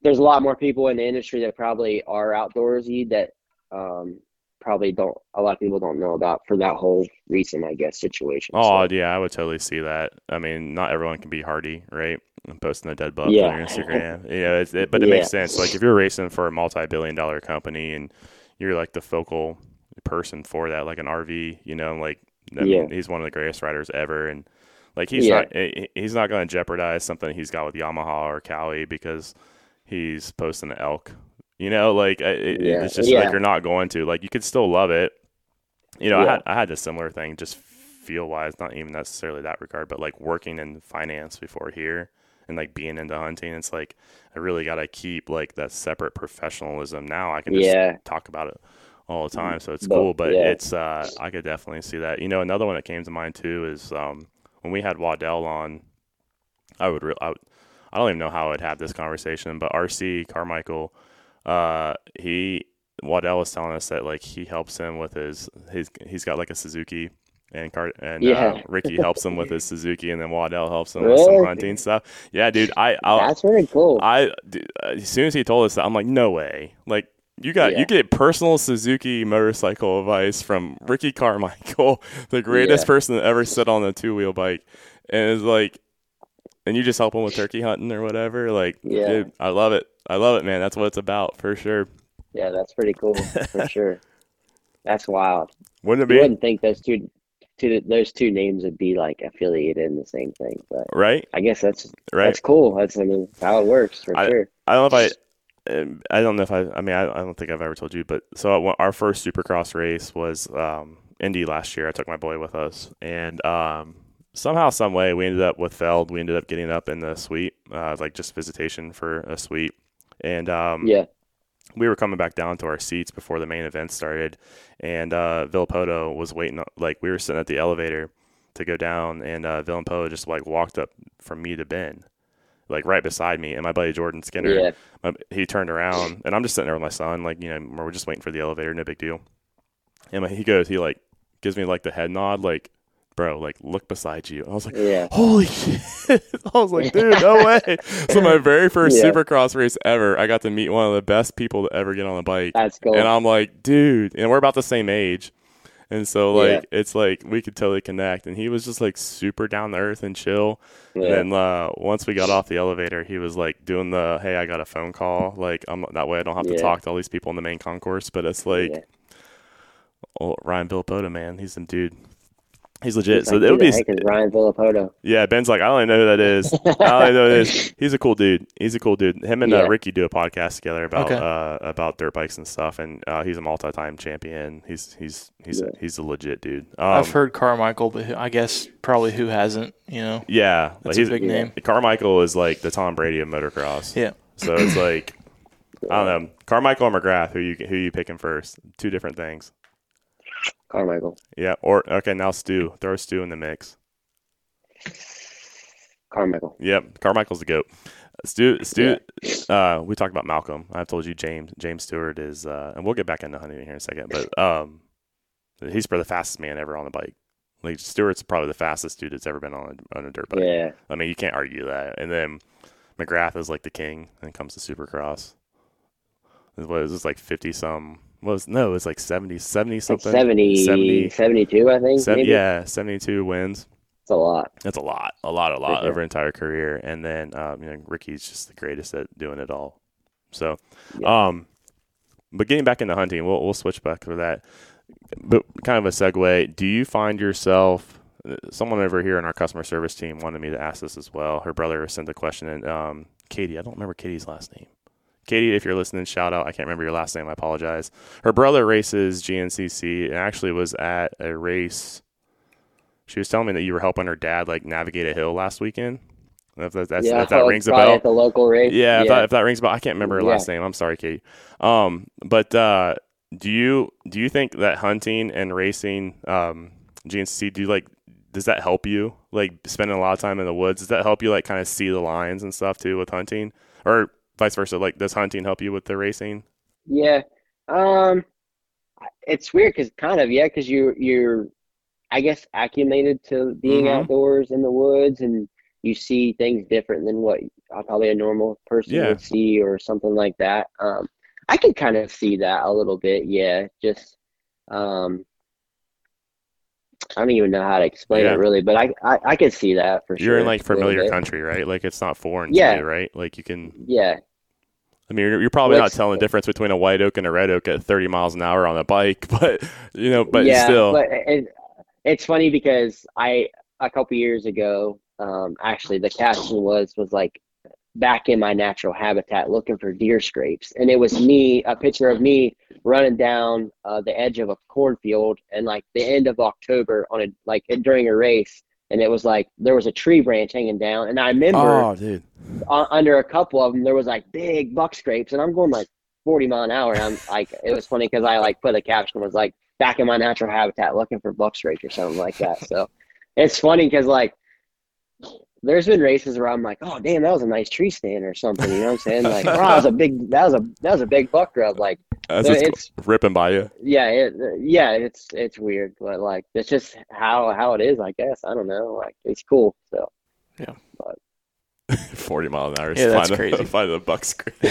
there's a lot more people in the industry that probably are outdoorsy that um probably don't a lot of people don't know about for that whole recent I guess situation. Oh So, yeah, I would totally see that. I mean, not everyone can be hardy, right? And posting a dead buck Yeah. on your Instagram, you know, it's, it, but it Yeah. makes sense. Like if you're racing for a multi-billion-dollar company and you're like the focal person for that, like an RV, you know, like I Yeah. mean, he's one of the greatest riders ever, and like he's Yeah. not he's not going to jeopardize something he's got with Yamaha or Kawi because he's posting an elk. You know, like it, Yeah. it's just Yeah. like you're not going to. Like you could still love it. You know, I had I had a similar thing, just feel wise, not even necessarily that regard, but like working in finance before here and like being into hunting. It's like I really got to keep like that separate professionalism. Now I can just Yeah. talk about it all the time, so it's But- cool. But yeah. it's uh, I could definitely see that. You know, another one that came to mind too is um, when we had Waddell on. I would, re- I would, I don't even know how I'd have this conversation, but RC Carmichael, uh, he Waddell was telling us that like he helps him with his his he's got like a Suzuki and Car- and uh, Ricky helps him with his Suzuki, and then Waddell helps him with some hunting stuff. Yeah, dude, I I'll, That's really cool. I d- as soon as he told us that, I'm like, no way. Like you got Yeah. you get personal Suzuki motorcycle advice from Ricky Carmichael, the greatest Yeah. person that ever sit on a two wheel bike, and it's like, and you just help him with turkey hunting or whatever. Like, Yeah. dude, I love it. I love it, man. That's what it's about for sure. yeah, that's pretty cool for sure. That's wild. Wouldn't it be wouldn't think those two, two those two names would be like affiliated in the same thing, but right? I guess that's Right. that's cool. That's I mean how it works for I- sure. I don't know if I, um, I don't know if I, I mean, I, I don't think I've ever told you, but so I- our first Supercross race was um, Indy last year. I took my boy with us, and um, somehow, some way, we ended up with Feld. We ended up getting up in the suite, uh, like just visitation for a suite, and um, Yeah, we were coming back down to our seats before the main event started, and uh, Villopoto was waiting. Like we were sitting at the elevator to go down, and uh, Villopoto just like walked up from me to Ben, like right beside me, and my buddy Jordan Skinner. yeah, My, he turned around, and I'm just sitting there with my son, like you know, we're just waiting for the elevator, no big deal. And he goes, he like gives me like the head nod, like, bro, like look beside you. I was like, yeah. holy shit! I was like, dude, no way. So my very first Yeah. Supercross race ever, I got to meet one of the best people to ever get on a bike, That's cool. and I'm like, dude, and we're about the same age. And so Yeah. like it's like we could totally connect, and he was just like super down to earth and chill. yeah. And then uh, once we got off the elevator, he was like doing the hey, I got a phone call. Like I'm that way I don't have to talk to all these people in the main concourse. But it's like Yeah. oh, Ryan Villopoto, man, he's some dude. He's legit. He's so like, it who would be Ryan Villopoto. yeah. Ben's like I don't even know who that is. I don't even know who it is. He's a cool dude. He's a cool dude. Him and uh, Ricky do a podcast together about Okay. uh, about dirt bikes and stuff. And uh, he's a multi-time champion. He's he's he's Yeah. a, he's a legit dude. Um, I've heard Carmichael, but who- I guess probably who hasn't, you know? Yeah, like That's a he's big name. Carmichael is like the Tom Brady of motocross. Yeah. So it's like I don't know, Carmichael or McGrath. Who you who you picking first? Two different things. Carmichael. Yeah. Or okay, now Stu. Throw Stu in the mix. Carmichael. Yep. Carmichael's the goat. Stu. Stu. Uh, we talked about Malcolm. I've told you James. James Stewart is, uh, and we'll get back into hunting here in a second. But um, he's probably the fastest man ever on a bike. Like Stewart's probably the fastest dude that's ever been on a, on a dirt bike. Yeah. I mean, you can't argue that. And then McGrath is like the king when it comes to Supercross. What is this like fifty some? Was no, it's like 70, 70 Like something. 70, 70 72, I think. Sev- maybe. yeah, seventy two wins. It's a lot. That's a lot, a lot, a lot sure. over an entire career. And then um, you know Ricky's just the greatest at doing it all. So, Yeah. um, but getting back into hunting, we'll we'll switch back to that. But kind of a segue. Do you find yourself? Someone over here in our customer service team wanted me to ask this as well. Her brother sent a question, and um, Katie, I don't remember Katie's last name. Katie, if you're listening, shout out. I can't remember your last name. I apologize. Her brother races GNCC and actually was at a race. She was telling me that you were helping her dad like navigate a hill last weekend. If that, that's, yeah, if that rings a bell. At the local race. Yeah, If, that, if that rings a bell, I can't remember her Yeah. last name. I'm sorry, Katie. Um, but uh, do you do you think that hunting and racing, um, GNCC, do you like? Does that help you? Like spending a lot of time in the woods, does that help you like kind of see the lines and stuff too with hunting, or vice versa? Like, does hunting help you with the racing? Yeah. Um, it's weird because kind of yeah, because you you're, I guess, acclimated to being Mhm. outdoors in the woods, and you see things different than what probably a normal person Yeah. would see or something like that. Um, I can kind of see that a little bit. Yeah, just um, I don't even know how to explain Yeah. it really, but I I, I could see that for sure. You're in like familiar country, right? Like it's not foreign Yeah. to you, right? Like you can. Yeah, I mean, you're, you're probably not telling the difference between a white oak and a red oak at 30 miles an hour on a bike, but you know, but yeah, still, but it, it's funny because I a couple years ago, um, actually the caption was was like back in my natural habitat looking for deer scrapes, and it was me a picture of me running down uh, the edge of a cornfield and like the end of October on a like during a race. And it was like there was a tree branch hanging down, and I remember oh, dude, uh, under a couple of them there was like big buck scrapes and i'm going like 40 mile an hour and i'm like it was funny because i like put a caption was like back in my natural habitat looking for buck scrapes or something like that. So it's funny because like there's been races where I'm like, oh damn, that was a nice tree stand or something. You know what I'm saying? Like, wow, that was a big, that was a that was a big buck rub. Like, As it's, it's- ripping by you. yeah, it, yeah, it's it's weird, but like it's just how how it is. I guess I don't know. Like, it's cool. So yeah, but, 40 miles an hour. Yeah, that's find crazy. The, find the buck screen.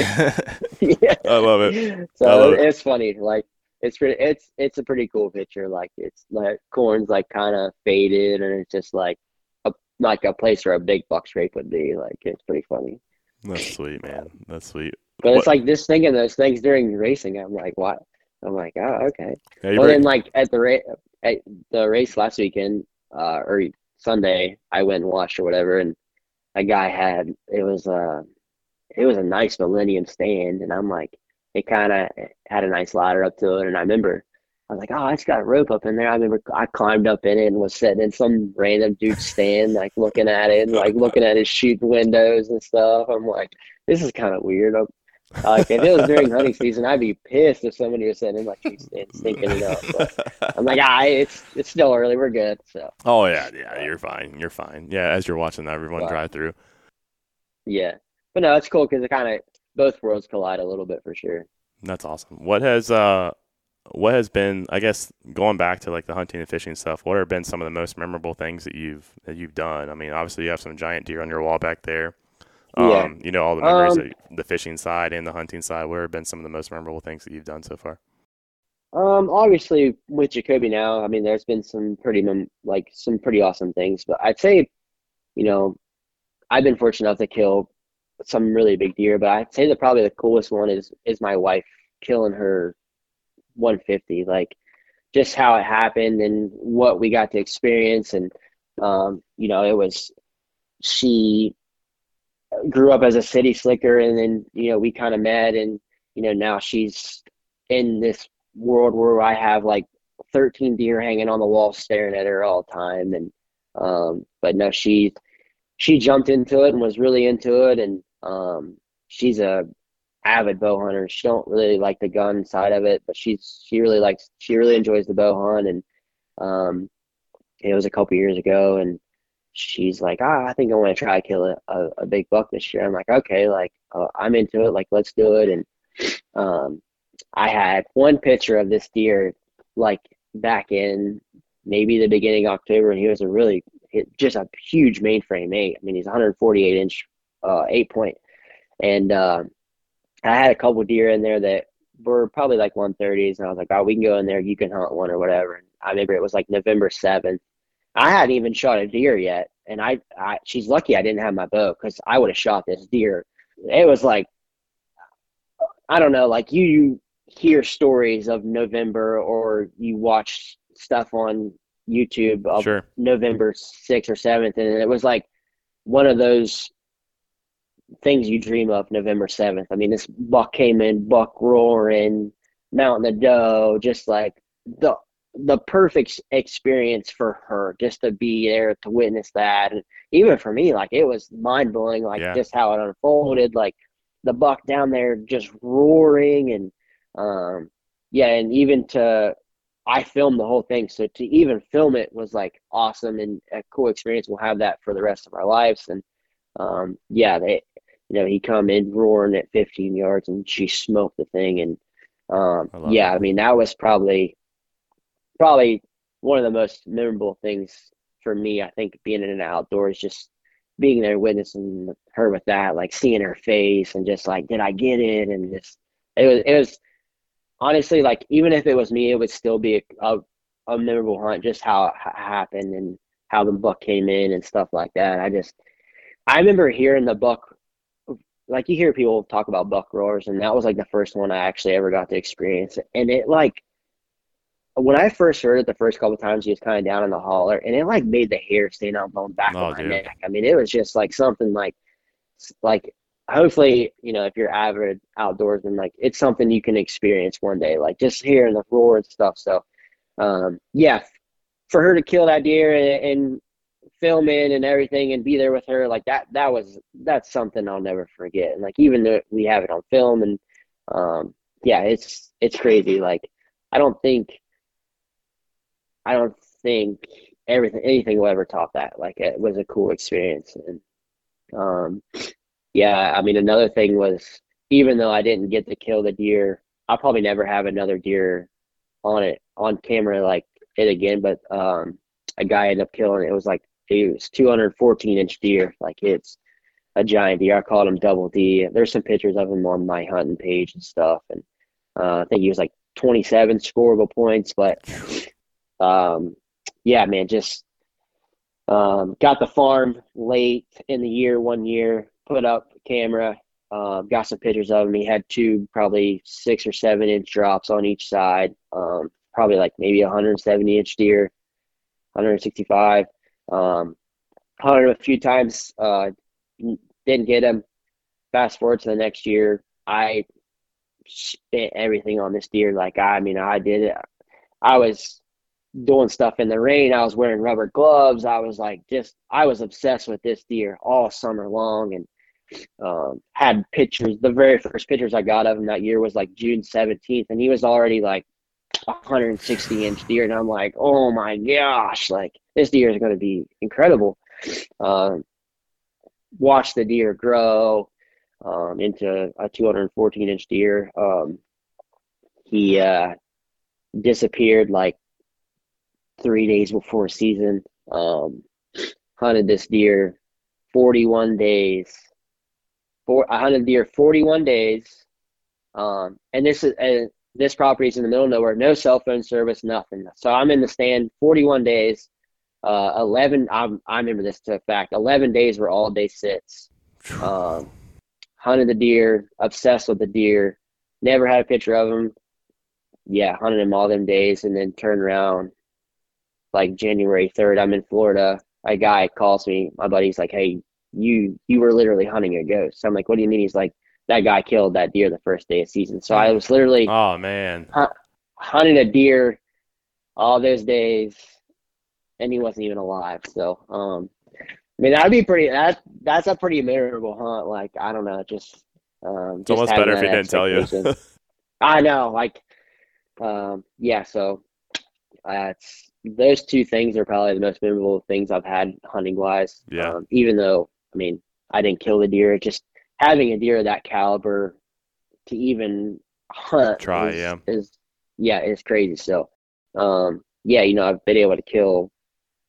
yeah. I love it. So I love it. it's funny. Like it's pretty. It's it's a pretty cool picture. Like it's like corn's like kind of faded, and it's just like a like a place where a big buck scrape would be. Like it's pretty funny. That's sweet, man. That's sweet. But What- it's like this thinking those things during racing. I'm like, what? I'm like, oh, okay. Yeah, Well, then like at the race at the race last weekend, uh, or Sunday, I went and watched or whatever, and a guy had it was a it was a nice Millennium stand, and I'm like, it kind of had a nice ladder up to it, and I remember. I was like, oh, it's got a rope up in there. I remember I climbed up in it and was sitting in some random dude's stand, like looking at it, and like looking at his shooting windows and stuff. I'm like, this is kind of weird. I'm, like if it was during hunting season, I'd be pissed if somebody was sitting in my tree stand stinking it up. But I'm like, ah, it's it's still early. We're good. So oh yeah, yeah. You're fine. You're fine. Yeah, as you're watching everyone Wow. drive through. yeah, but no, it's cool because it kind of both worlds collide a little bit for sure. That's awesome. What has uh, what has been? I guess going back to like the hunting and fishing stuff. What have been some of the most memorable things that you've that you've done? I mean, obviously you have some giant deer on your wall back there. Um, Yeah. You know all the memories, Um, of the fishing side and the hunting side. What have been some of the most memorable things that you've done so far? Um, obviously with Jacoby now, I mean, there's been some pretty mem- like some pretty awesome things, but I'd say, you know, I've been fortunate enough to kill some really big deer, but I'd say that probably the coolest one is is my wife killing her 150. Like just how it happened and what we got to experience, and um, you know, it was she grew up as a city slicker, and then you know we kind of met, and you know now she's in this world where I have like 13 deer hanging on the wall staring at her all the time and um but no she she jumped into it and was really into it and um she's a avid bow hunter. She don't really like the gun side of it but she's she really likes she really enjoys the bow hunt. And um it was a couple years ago and she's like ah I think I want to try to kill a, a, a big buck this year. I'm like okay like uh, I'm into it. Like let's do it. And um I had one picture of this deer like back in maybe the beginning of October, and he was a really just a huge mainframe eight. I mean, he's 148 inch, uh, eight point, and uh, I had a couple deer in there that were probably like 130s, and I was like, oh, we can go in there, you can hunt one or whatever. And I remember it was like November 7th. I hadn't even shot a deer yet, and I, I she's lucky I didn't have my bow because I would have shot this deer. It was like I don't know, like you, you hear stories of November or you watch stuff on YouTube of Sure. November 6th or 7th, and it was like one of those things you dream of November 7th. I mean, this buck came in, buck roaring, mounting the doe, just like the the perfect experience for her just to be there to witness that and even for me like it was mind blowing like Yeah. just how it unfolded like the buck down there just roaring and um yeah and even to I filmed the whole thing so to even film it was like awesome and a cool experience we'll have that for the rest of our lives and um yeah they you know he come in roaring at 15 yards and she smoked the thing. And um I yeah it. I mean that was probably probably one of the most memorable things for me I think being in the outdoors just being there witnessing her with that like seeing her face and just like did I get it? And just it was it was honestly like even if it was me it would still be a, a, a memorable hunt just how it happened and how the buck came in and stuff like that. I just I remember hearing the buck like you hear people talk about buck roars and that was like the first one I actually ever got to experience. And it like when I first heard it the first couple times he was kind of down in the holler and it like made the hair stand up on the back Oh, of my dude. neck. I mean it was just like something like like hopefully you know if you're avid outdoorsman like it's something you can experience one day like just hearing the roar and stuff. So um yeah for her to kill that deer and, and film it and everything and be there with her like that that was that's something I'll never forget and like even though we have it on film and um yeah it's it's crazy like I don't think I don't think everything, anything will ever top that. Like it was a cool experience. And um, yeah, I mean, another thing was even though I didn't get to kill the deer, I'll probably never have another deer on it on camera like it again. But um, a guy ended up killing. It was like it was 214 inch deer. Like it's a giant deer. I called him Double D. There's some pictures of him on my hunting page and stuff. And uh, I think he was like 27 scoreable points. But um, yeah, man, just um, got the farm late in the year, one year, put up camera, um, got some pictures of him. He had two probably six or seven inch drops on each side, um, probably like maybe 170 inch deer, 165. Um, hunted him a few times, uh, didn't get him. Fast forward to the next year, I spent everything on this deer. Like I mean, I did it. I was doing stuff in the rain. I was wearing rubber gloves. I was like just I was obsessed with this deer all summer long and um, had pictures. The very first pictures I got of him that year was like June 17th, and he was already like 160 inch deer. And I'm like, oh my gosh, like this deer is going to be incredible. Um, watch the deer grow um, into a 214 inch deer. Um, he uh, disappeared like three days before season. Um, hunted this deer 41 days. For I hunted deer 41 days. Um, and this is uh, this property is in the middle of nowhere, no cell phone service, nothing. So I'm in the stand 41 days. Uh, 11. I'm, I remember this to a fact. 11 days were all day sits. Um, hunted the deer, obsessed with the deer. Never had a picture of him. Yeah, hunted him all them days, and then turned around like January 3rd, I'm in Florida. A guy calls me, my buddy's like, Hey, you you were literally hunting a ghost. So I'm like, What do you mean? He's like, That guy killed that deer the first day of season. So I was literally Oh man. hunting a deer all those days and he wasn't even alive. So um I mean that'd be pretty that that's a pretty memorable hunt. Like, I don't know, just um It's almost better if he didn't tell you. I know, like um yeah, so uh, those two things are probably the most memorable things I've had hunting wise. Yeah. Um, even though, I mean, I didn't kill the deer, just having a deer of that caliber to even hunt Try, is, yeah. is yeah, it's crazy. So, um, yeah, you know, I've been able to kill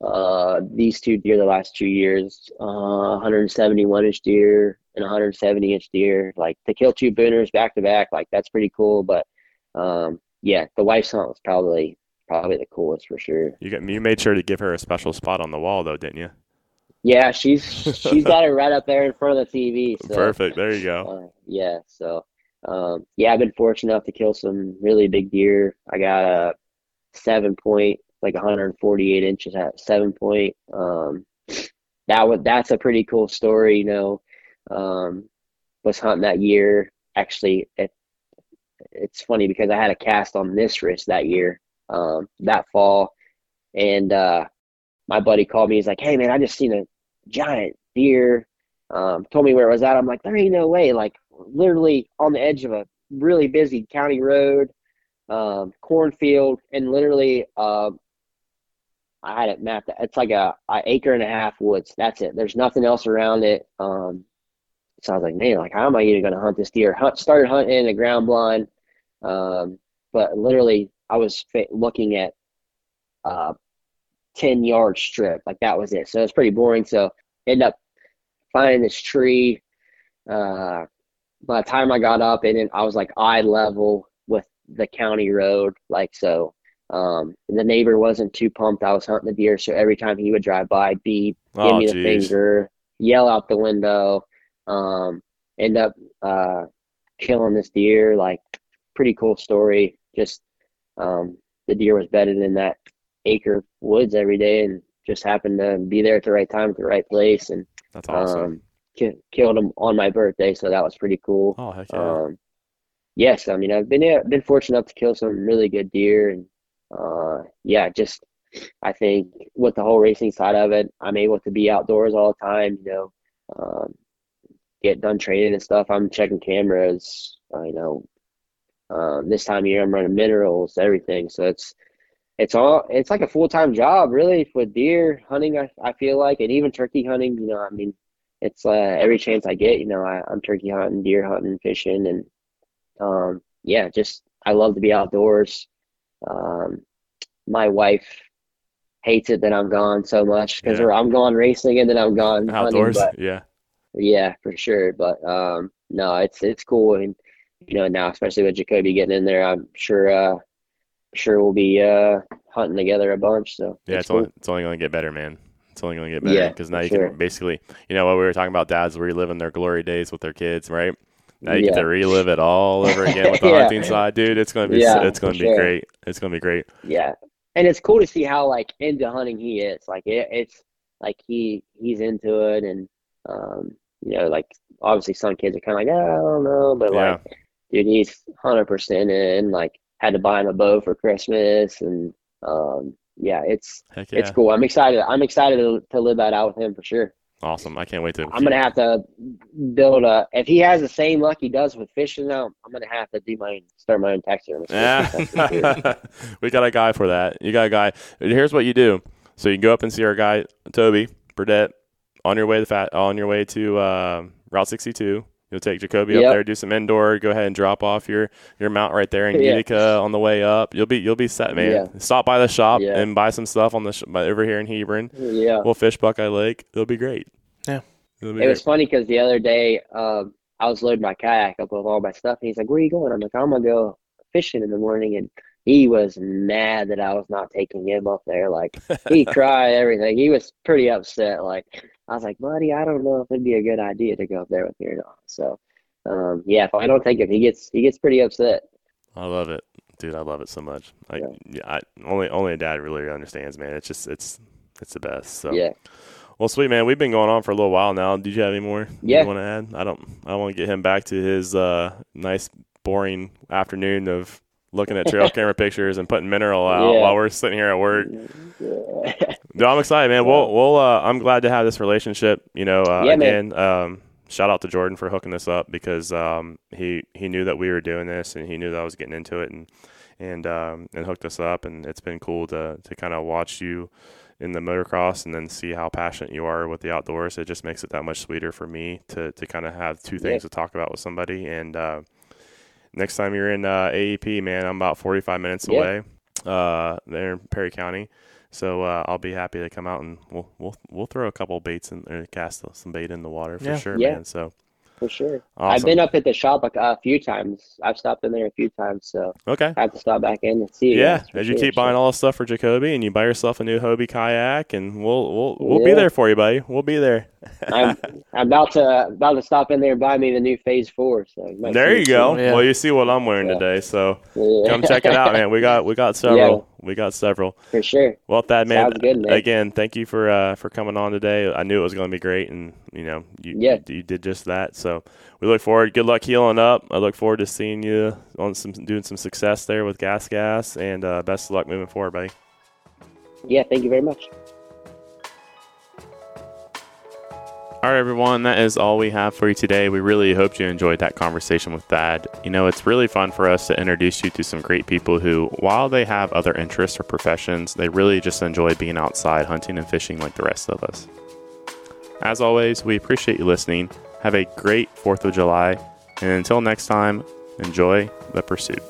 uh, these two deer the last two years, uh, 171 inch deer and 170 inch deer. Like to kill two booners back to back, like that's pretty cool. But um, yeah, the wife's hunt was probably probably the coolest for sure. You got you made sure to give her a special spot on the wall though, didn't you? Yeah, she's she's got it right up there in front of the TV. So, Perfect. There you go. Uh, yeah, so um, yeah, I've been fortunate enough to kill some really big deer. I got a seven point, like 148 inches at seven point. Um, that was that's a pretty cool story. You know, um, was hunting that year. Actually, it, it's funny because I had a cast on this wrist that year, um, that fall, and uh, my buddy called me. He's like, "Hey man, I just seen a giant deer." Um, told me where it was at. I'm like, "There ain't no way!" Like literally on the edge of a really busy county road, um, cornfield, and literally, uh, I had it mapped. It's like a, a acre and a half woods. That's it. There's nothing else around it. Um, so I was like, man, like how am I even going to hunt this deer? Hunt, started hunting in a ground blind, um, but literally I was looking at uh, ten yard strip. Like that was it. So it's pretty boring. So end up finding this tree. Uh, by the time I got up and I was like eye level with the county road, like so. Um, the neighbor wasn't too pumped. I was hunting the deer, so every time he would drive by, beep, give Oh, me the geez. finger, yell out the window. Um, end up uh, killing this deer. Like, pretty cool story. Just um, the deer was bedded in that acre woods every day, and just happened to be there at the right time at the right place, and That's awesome. um, ki- killed him on my birthday. So that was pretty cool. oh heck yeah. Um, yes, I mean I've been been fortunate enough to kill some really good deer, and uh, yeah, just I think with the whole racing side of it, I'm able to be outdoors all the time. You know, um, get done training and stuff. I'm checking cameras. uh, You know, um, this time of year I'm running minerals, everything. So it's it's all it's like a full time job really with deer hunting. I I feel like, and even turkey hunting. You know, I mean, it's uh, every chance I get. You know, I, I'm turkey hunting, deer hunting, fishing, and um, yeah, just I love to be outdoors. Um, my wife hates it that I'm gone so much because Yeah. I'm gone racing and then I'm gone Outdoors, hunting. But yeah. yeah, for sure. But um, no, it's it's cool, and you know now, especially with Jacoby getting in there, I'm sure uh, sure we'll be uh hunting together a bunch. So Yeah, it's it's only, it's only going to get better, man. It's only going to get better Yeah, because now you sure. can basically, you know, what we were talking about, dads where you live reliving their glory days with their kids, right? Now you get to relive it all over again with the Yeah. hunting side, dude. It's going to be, Yeah, it's gonna be sure. great. It's going to be great. Yeah, and it's cool to see how like into hunting he is. Like it, it's like he he's into it, and um, you know, like obviously some kids are kind of like, oh, I don't know, but Yeah. like, dude, he's hundred percent in. Like, had to buy him a bow for Christmas, and um, yeah, it's yeah, it's cool. I'm excited. I'm excited to, to live that out with him for sure. Awesome. I can't wait to. I'm gonna have to build a. If he has the same luck he does with fishing now, I'm gonna have to do my start my own taxidermy. service. That's for sure. Yeah, we got a guy for that. You got a guy. Here's what you do. So you go up and see our guy Toby Burdette on your way to fat on your way to uh, Route 62. You'll take Jacoby up there, do some indoor. Go ahead and drop off your your mount right there in Yeah. Utica on the way up. You'll be you'll be set, man. Yeah. Stop by the shop Yeah. and buy some stuff on the sh- over here in Hebron. yeah. We'll fish Buckeye Lake. It'll be great. Yeah. It'll be It was funny because the other day, um, I was loading my kayak up with all my stuff, and he's like, "Where are you going?" I'm like, "I'm gonna go fishing in the morning." And he was mad that I was not taking him up there. Like he cried, everything. He was pretty upset. Like I was like, "Buddy, I don't know if it'd be a good idea to go up there with you or not." So, um, yeah, if I don't take him, he gets he gets pretty upset. I love it, dude. I love it so much. Like, Yeah. yeah, I, only only a dad really understands, man. It's just it's it's the best. So Yeah. Well, sweet man, we've been going on for a little while now. Did you have any more Yeah. you want to add? I don't. I want to get him back to his uh, nice, boring afternoon of looking at trail camera pictures and putting mineral out Yeah. while we're sitting here at work. Yeah. No, I'm excited, man. We'll, we'll. Uh, I'm glad to have this relationship. You know, uh, Yeah, again, um, shout out to Jordan for hooking this up because um, he he knew that we were doing this and he knew that I was getting into it and and um, and hooked us up. And it's been cool to to kind of watch you in the motocross and then see how passionate you are with the outdoors. It just makes it that much sweeter for me to to kind of have two things to talk about with somebody. And uh, next time you're in uh, AEP, man, I'm about 45 minutes Yeah. away uh, there in Perry County. So uh, I'll be happy to come out and we'll we'll we'll throw a couple baits and or cast some bait in the water for Yeah. sure, Yeah. man. So For sure. awesome. I've been up at the shop a, a few times. I've stopped in there a few times, so okay. I have to stop back in and see. Yeah, as you sure, keep so. buying all the stuff for Jacoby and you buy yourself a new Hobie kayak, and we'll we'll we'll be there for you, buddy. We'll be there. I'm, I'm about to about to stop in there and buy me the new Phase Four. So there you go. Yeah. Well, you see what I'm wearing Yeah. today, so. Yeah. come check it out, man. We got we got several. We got several. for sure. Well, that man, good, man. again, thank you for uh, for coming on today. I knew it was going to be great, and you know, you, Yeah. you you did just that. So we look forward. Good luck healing up. I look forward to seeing you on some doing some success there with Gas Gas, and uh, best of luck moving forward, buddy. Yeah, thank you very much. All right, everyone, that is all we have for you today. We really hope you enjoyed that conversation with Thad. You know, it's really fun for us to introduce you to some great people who, while they have other interests or professions, they really just enjoy being outside hunting and fishing like the rest of us. As always, we appreciate you listening. Have a great 4th of July, and until next time, enjoy the pursuit.